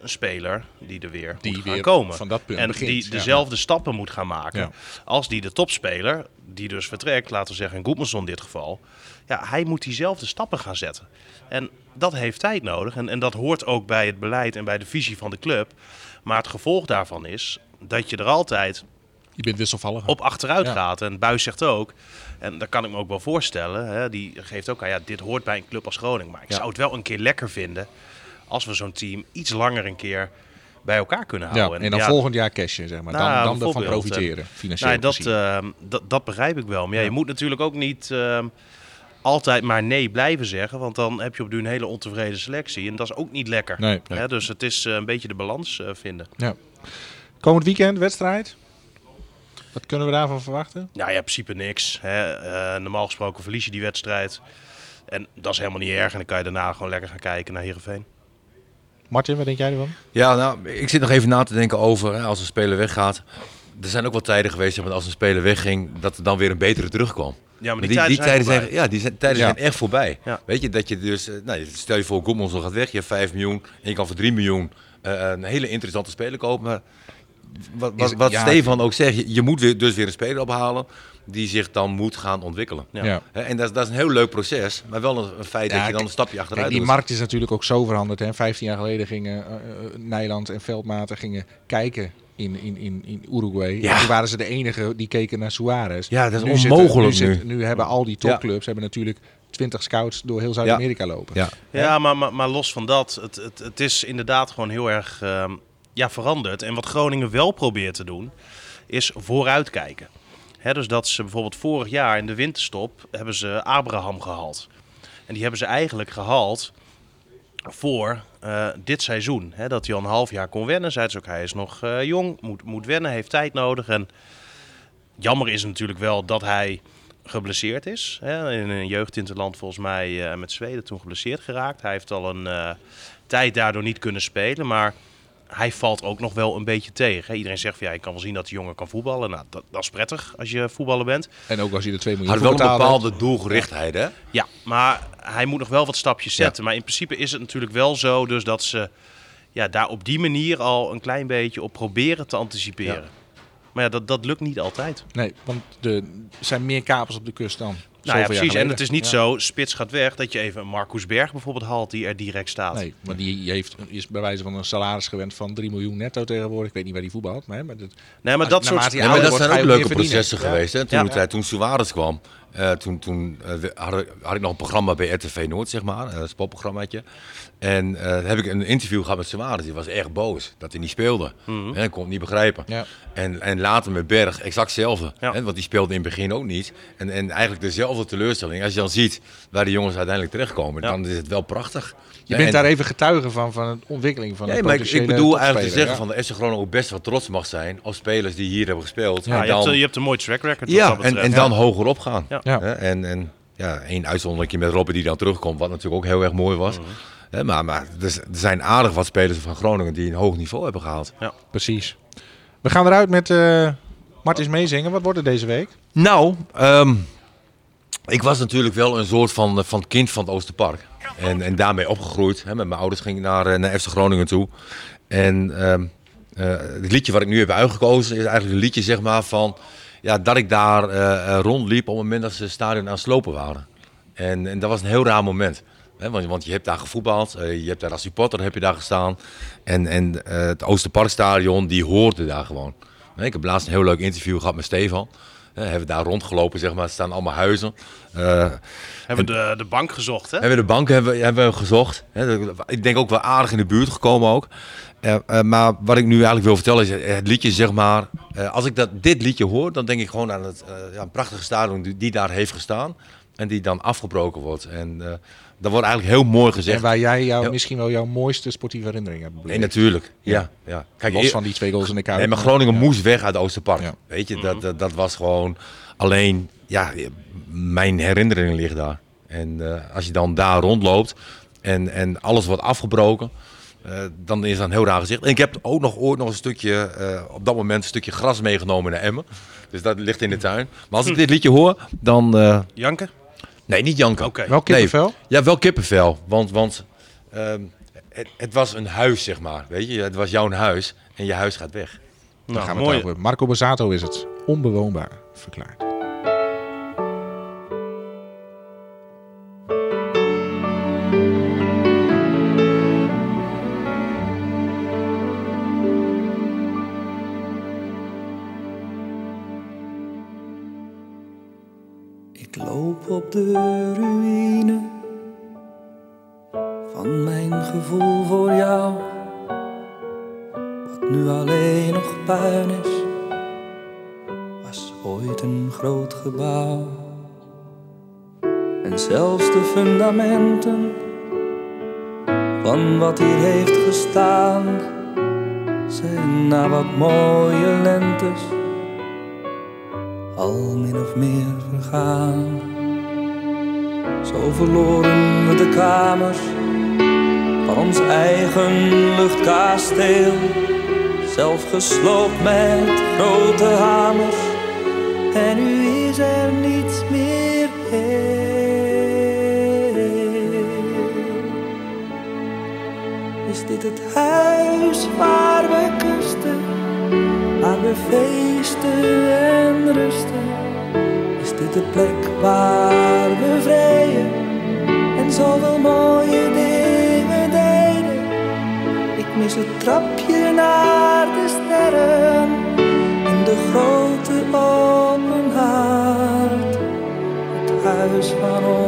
Een speler die er weer Die moet weer gaan komen. van dat punt en begint, die ja. dezelfde stappen moet gaan maken Ja. als die de topspeler, die dus vertrekt, laten we zeggen in Goedmanson in dit geval, ja, hij moet diezelfde stappen gaan zetten. En dat heeft tijd nodig en, en dat hoort ook bij het beleid en bij de visie van de club. Maar het gevolg daarvan is dat je er altijd Je bent wisselvallig. op achteruit Ja. gaat. En Buis zegt ook, en daar kan ik me ook wel voorstellen, hè, die geeft ook aan, ja, dit hoort bij een club als Groningen. Maar ik Ja. zou het wel een keer lekker vinden als we zo'n team iets langer een keer bij elkaar kunnen ja, houden. en dan ja, volgend jaar cashen, zeg maar. Nou, dan dan ervan bijvoorbeeld, profiteren, en- financieel nou, dat, ehm, dat, dat begrijp ik wel. Maar ja, je Ja. moet natuurlijk ook niet ehm, altijd maar nee blijven zeggen. Want dan heb je op duur een hele ontevreden selectie. En dat is ook niet lekker. Nee. Hè, dus het is eh, een beetje de balans eh, vinden. Ja. Komend weekend, wedstrijd. Wat kunnen we daarvan verwachten? Nou ja, in principe niks. Hè. Eh, normaal gesproken verlies je die wedstrijd. En dat is helemaal niet erg. En dan kan je daarna gewoon lekker gaan kijken naar Heerenveen. Martin, wat denk jij ervan? Ja, nou, ik zit nog even na te denken over hè, als een speler weggaat. Er zijn ook wel tijden geweest, zeg maar, als een speler wegging, dat er dan weer een betere terugkwam. Ja, maar Maar die, tijden, zijn ja, die zijn, tijden Ja. zijn echt voorbij. Ja. Weet je, dat je dus, eh, nou, stel je voor, Goedmanson gaat weg, je hebt 5 miljoen en je kan voor 3 miljoen eh, een hele interessante speler kopen. Maar wat, wat, wat ja, Stefan ook zegt, je, je moet weer, dus weer een speler ophalen die zich dan moet gaan ontwikkelen. Ja. En dat, is- dat is een heel leuk proces, maar wel een, een feit Ja, dat je dan een stapje achteruit Kijk, die doet. markt is natuurlijk ook zo veranderd. Hè. 15 jaar geleden gingen eh, eh, Nijland en Veldmaten gingen kijken in, in, in, in Uruguay. Ja. En toen waren ze de enige die keken naar Suarez. Ja, dat is onmogelijk nu. nu. hebben al die topclubs hebben natuurlijk 20 scouts door heel Zuid-Amerika lopen. Ja. Ja, maar, maar, maar los van dat, het, het, het is inderdaad gewoon heel erg ehm, ja, veranderd. En wat Groningen wel probeert te doen, is vooruitkijken. Hè, dus dat ze bijvoorbeeld vorig jaar in de winterstop hebben ze Abraham gehaald. En die hebben ze eigenlijk gehaald voor eh, dit seizoen. Dat hij al een half jaar kon wennen. Zeiden ze ook, hij is nog eh, jong, moet, moet wennen, heeft tijd nodig. En jammer is natuurlijk wel dat hij geblesseerd is. Hè, in een jeugdinterland volgens mij eh, met Zweden toen geblesseerd geraakt. Hij heeft al een tijd daardoor niet kunnen spelen. Maar hij valt ook nog wel een beetje tegen. Hè. Iedereen zegt van ja, ik kan wel zien dat de jongen kan voetballen. Nou, dat, dat is prettig als je voetballer bent. En ook als je er 2 miljoen Had wel een hebt. bepaalde doelgerichtheid, hè? Ja, maar hij moet nog wel wat stapjes zetten. Maar in principe is het natuurlijk wel zo dus dat ze ja, daar op die manier al een klein beetje op proberen te anticiperen. Maar ja, dat, dat lukt niet altijd. Nee, want de, er zijn meer kapers op de kust dan. Nou ja, precies. En het is niet Ja. zo, spits gaat weg, dat je even een Marcus Berg bijvoorbeeld haalt die er direct staat. Nee, maar die heeft, is bij wijze van een salaris gewend van 3 miljoen netto tegenwoordig. Ik weet niet waar die voetbalt, maar, maar dat, Nee, maar dat soort... naarmate je Ja, maar dat wordt, zijn ook leuke processen Ja. geweest. Hè? Toen, Ja. toen Suarez kwam, eh, toen, toen eh, we- had, ik- had ik nog een programma bij RTV Noord, zeg maar, een spotprogrammaatje. En eh, heb ik een interview gehad met Suarez. Die was erg boos dat hij niet speelde. En ik kon het niet begrijpen. Ja. En, en later met Berg, exact hetzelfde. Ja. Want die speelde in het begin ook niet. En, en eigenlijk dezelfde teleurstelling. Als je dan ziet waar de jongens uiteindelijk terechtkomen, Ja. dan is het wel prachtig. Je En- bent daar even getuige van, van de ontwikkeling van Nee, maar ik, ik bedoel eigenlijk te zeggen van de FC Groningen ook best wel trots mag zijn op spelers die hier hebben gespeeld. Ja, En je, hebt, dan- je hebt een mooi track record ja, en, en dan hoger op gaan. Ja. En, en ja, één uitzonderingje met Robben die dan terugkomt, wat natuurlijk ook heel erg mooi was. Mhm. Hè, maar maar er, er zijn aardig wat spelers van Groningen die een hoog niveau hebben gehaald. Precies. We gaan eruit met eh Martins meezingen. Wat wordt het deze week? Nou, ehm, ik was natuurlijk wel een soort van, van kind van het Oosterpark. En, en daarmee opgegroeid. Hè, met mijn ouders ging ik naar, eh, naar FC Groningen toe. En ehm, eh, het liedje wat ik nu heb uitgekozen is eigenlijk een liedje zeg maar, van... Ja, dat ik daar eh, eh, rondliep op het moment dat ze het stadion aan het slopen waren. En, en dat was een heel raar moment. Want, want je hebt daar gevoetbald, eh, je hebt daar als supporter heb je daar gestaan. En, en eh, het Oosterparkstadion, die hoorde daar gewoon. Ik heb laatst een heel leuk interview gehad met Stefan. Hebben we daar rondgelopen, zeg maar. Er staan allemaal huizen. Eh, Hebben we de, de bank gezocht, hè? hebben we de bank hebben, hebben we gezocht. Ik denk ook wel aardig in de buurt gekomen ook. Maar wat ik nu eigenlijk wil vertellen is het liedje, zeg maar. als ik dat, dit liedje hoor, dan denk ik gewoon aan het ja, een prachtige stadion die, die daar heeft gestaan. En die dan afgebroken wordt. En dat wordt eigenlijk heel mooi En gezegd. waar jij jou, Ja. misschien wel jouw mooiste sportieve herinnering hebt. Nee, beleefd. natuurlijk. Ja, ja. Kijk, Los van die twee goals in de. Nee, maar Groningen moest weg uit Oosterpark. Ja. Weet je, dat, dat, dat was gewoon alleen, ja, mijn herinnering ligt daar. En eh, als je dan daar rondloopt en, en alles wordt afgebroken, eh, dan is dat een heel raar gezicht. En ik heb ook nog ooit nog een stukje, eh, op dat moment een stukje gras meegenomen naar Emmen. Dus dat ligt in de tuin. Maar als ik dit liedje hoor, dan... eh, Janken? Nee, niet janken. Oké. Wel kippenvel? Nee, ja, wel kippenvel. Want, want ehm, het, het was een huis, zeg maar. Weet je, het was jouw huis en je huis gaat weg. Dan Nou, gaan we mooi. het over. Marco Bazzato is het. Onbewoonbaar verklaard. De ruïne van mijn gevoel voor jou. Wat nu alleen nog puin is, was ooit een groot gebouw. En zelfs de fundamenten van wat hier heeft gestaan, zijn na wat mooie lentes al min of meer vergaan. Zo verloren we de kamers van ons eigen luchtkasteel, zelf gesloopt met grote hamers. En nu is er niets meer heel. Is dit het huis waar we kusten? waar we feesten en rusten. Is dit de plek waar we vreden en zoveel mooie dingen deden? Ik mis het trapje naar de sterren en de grote open haard. Het huis van onze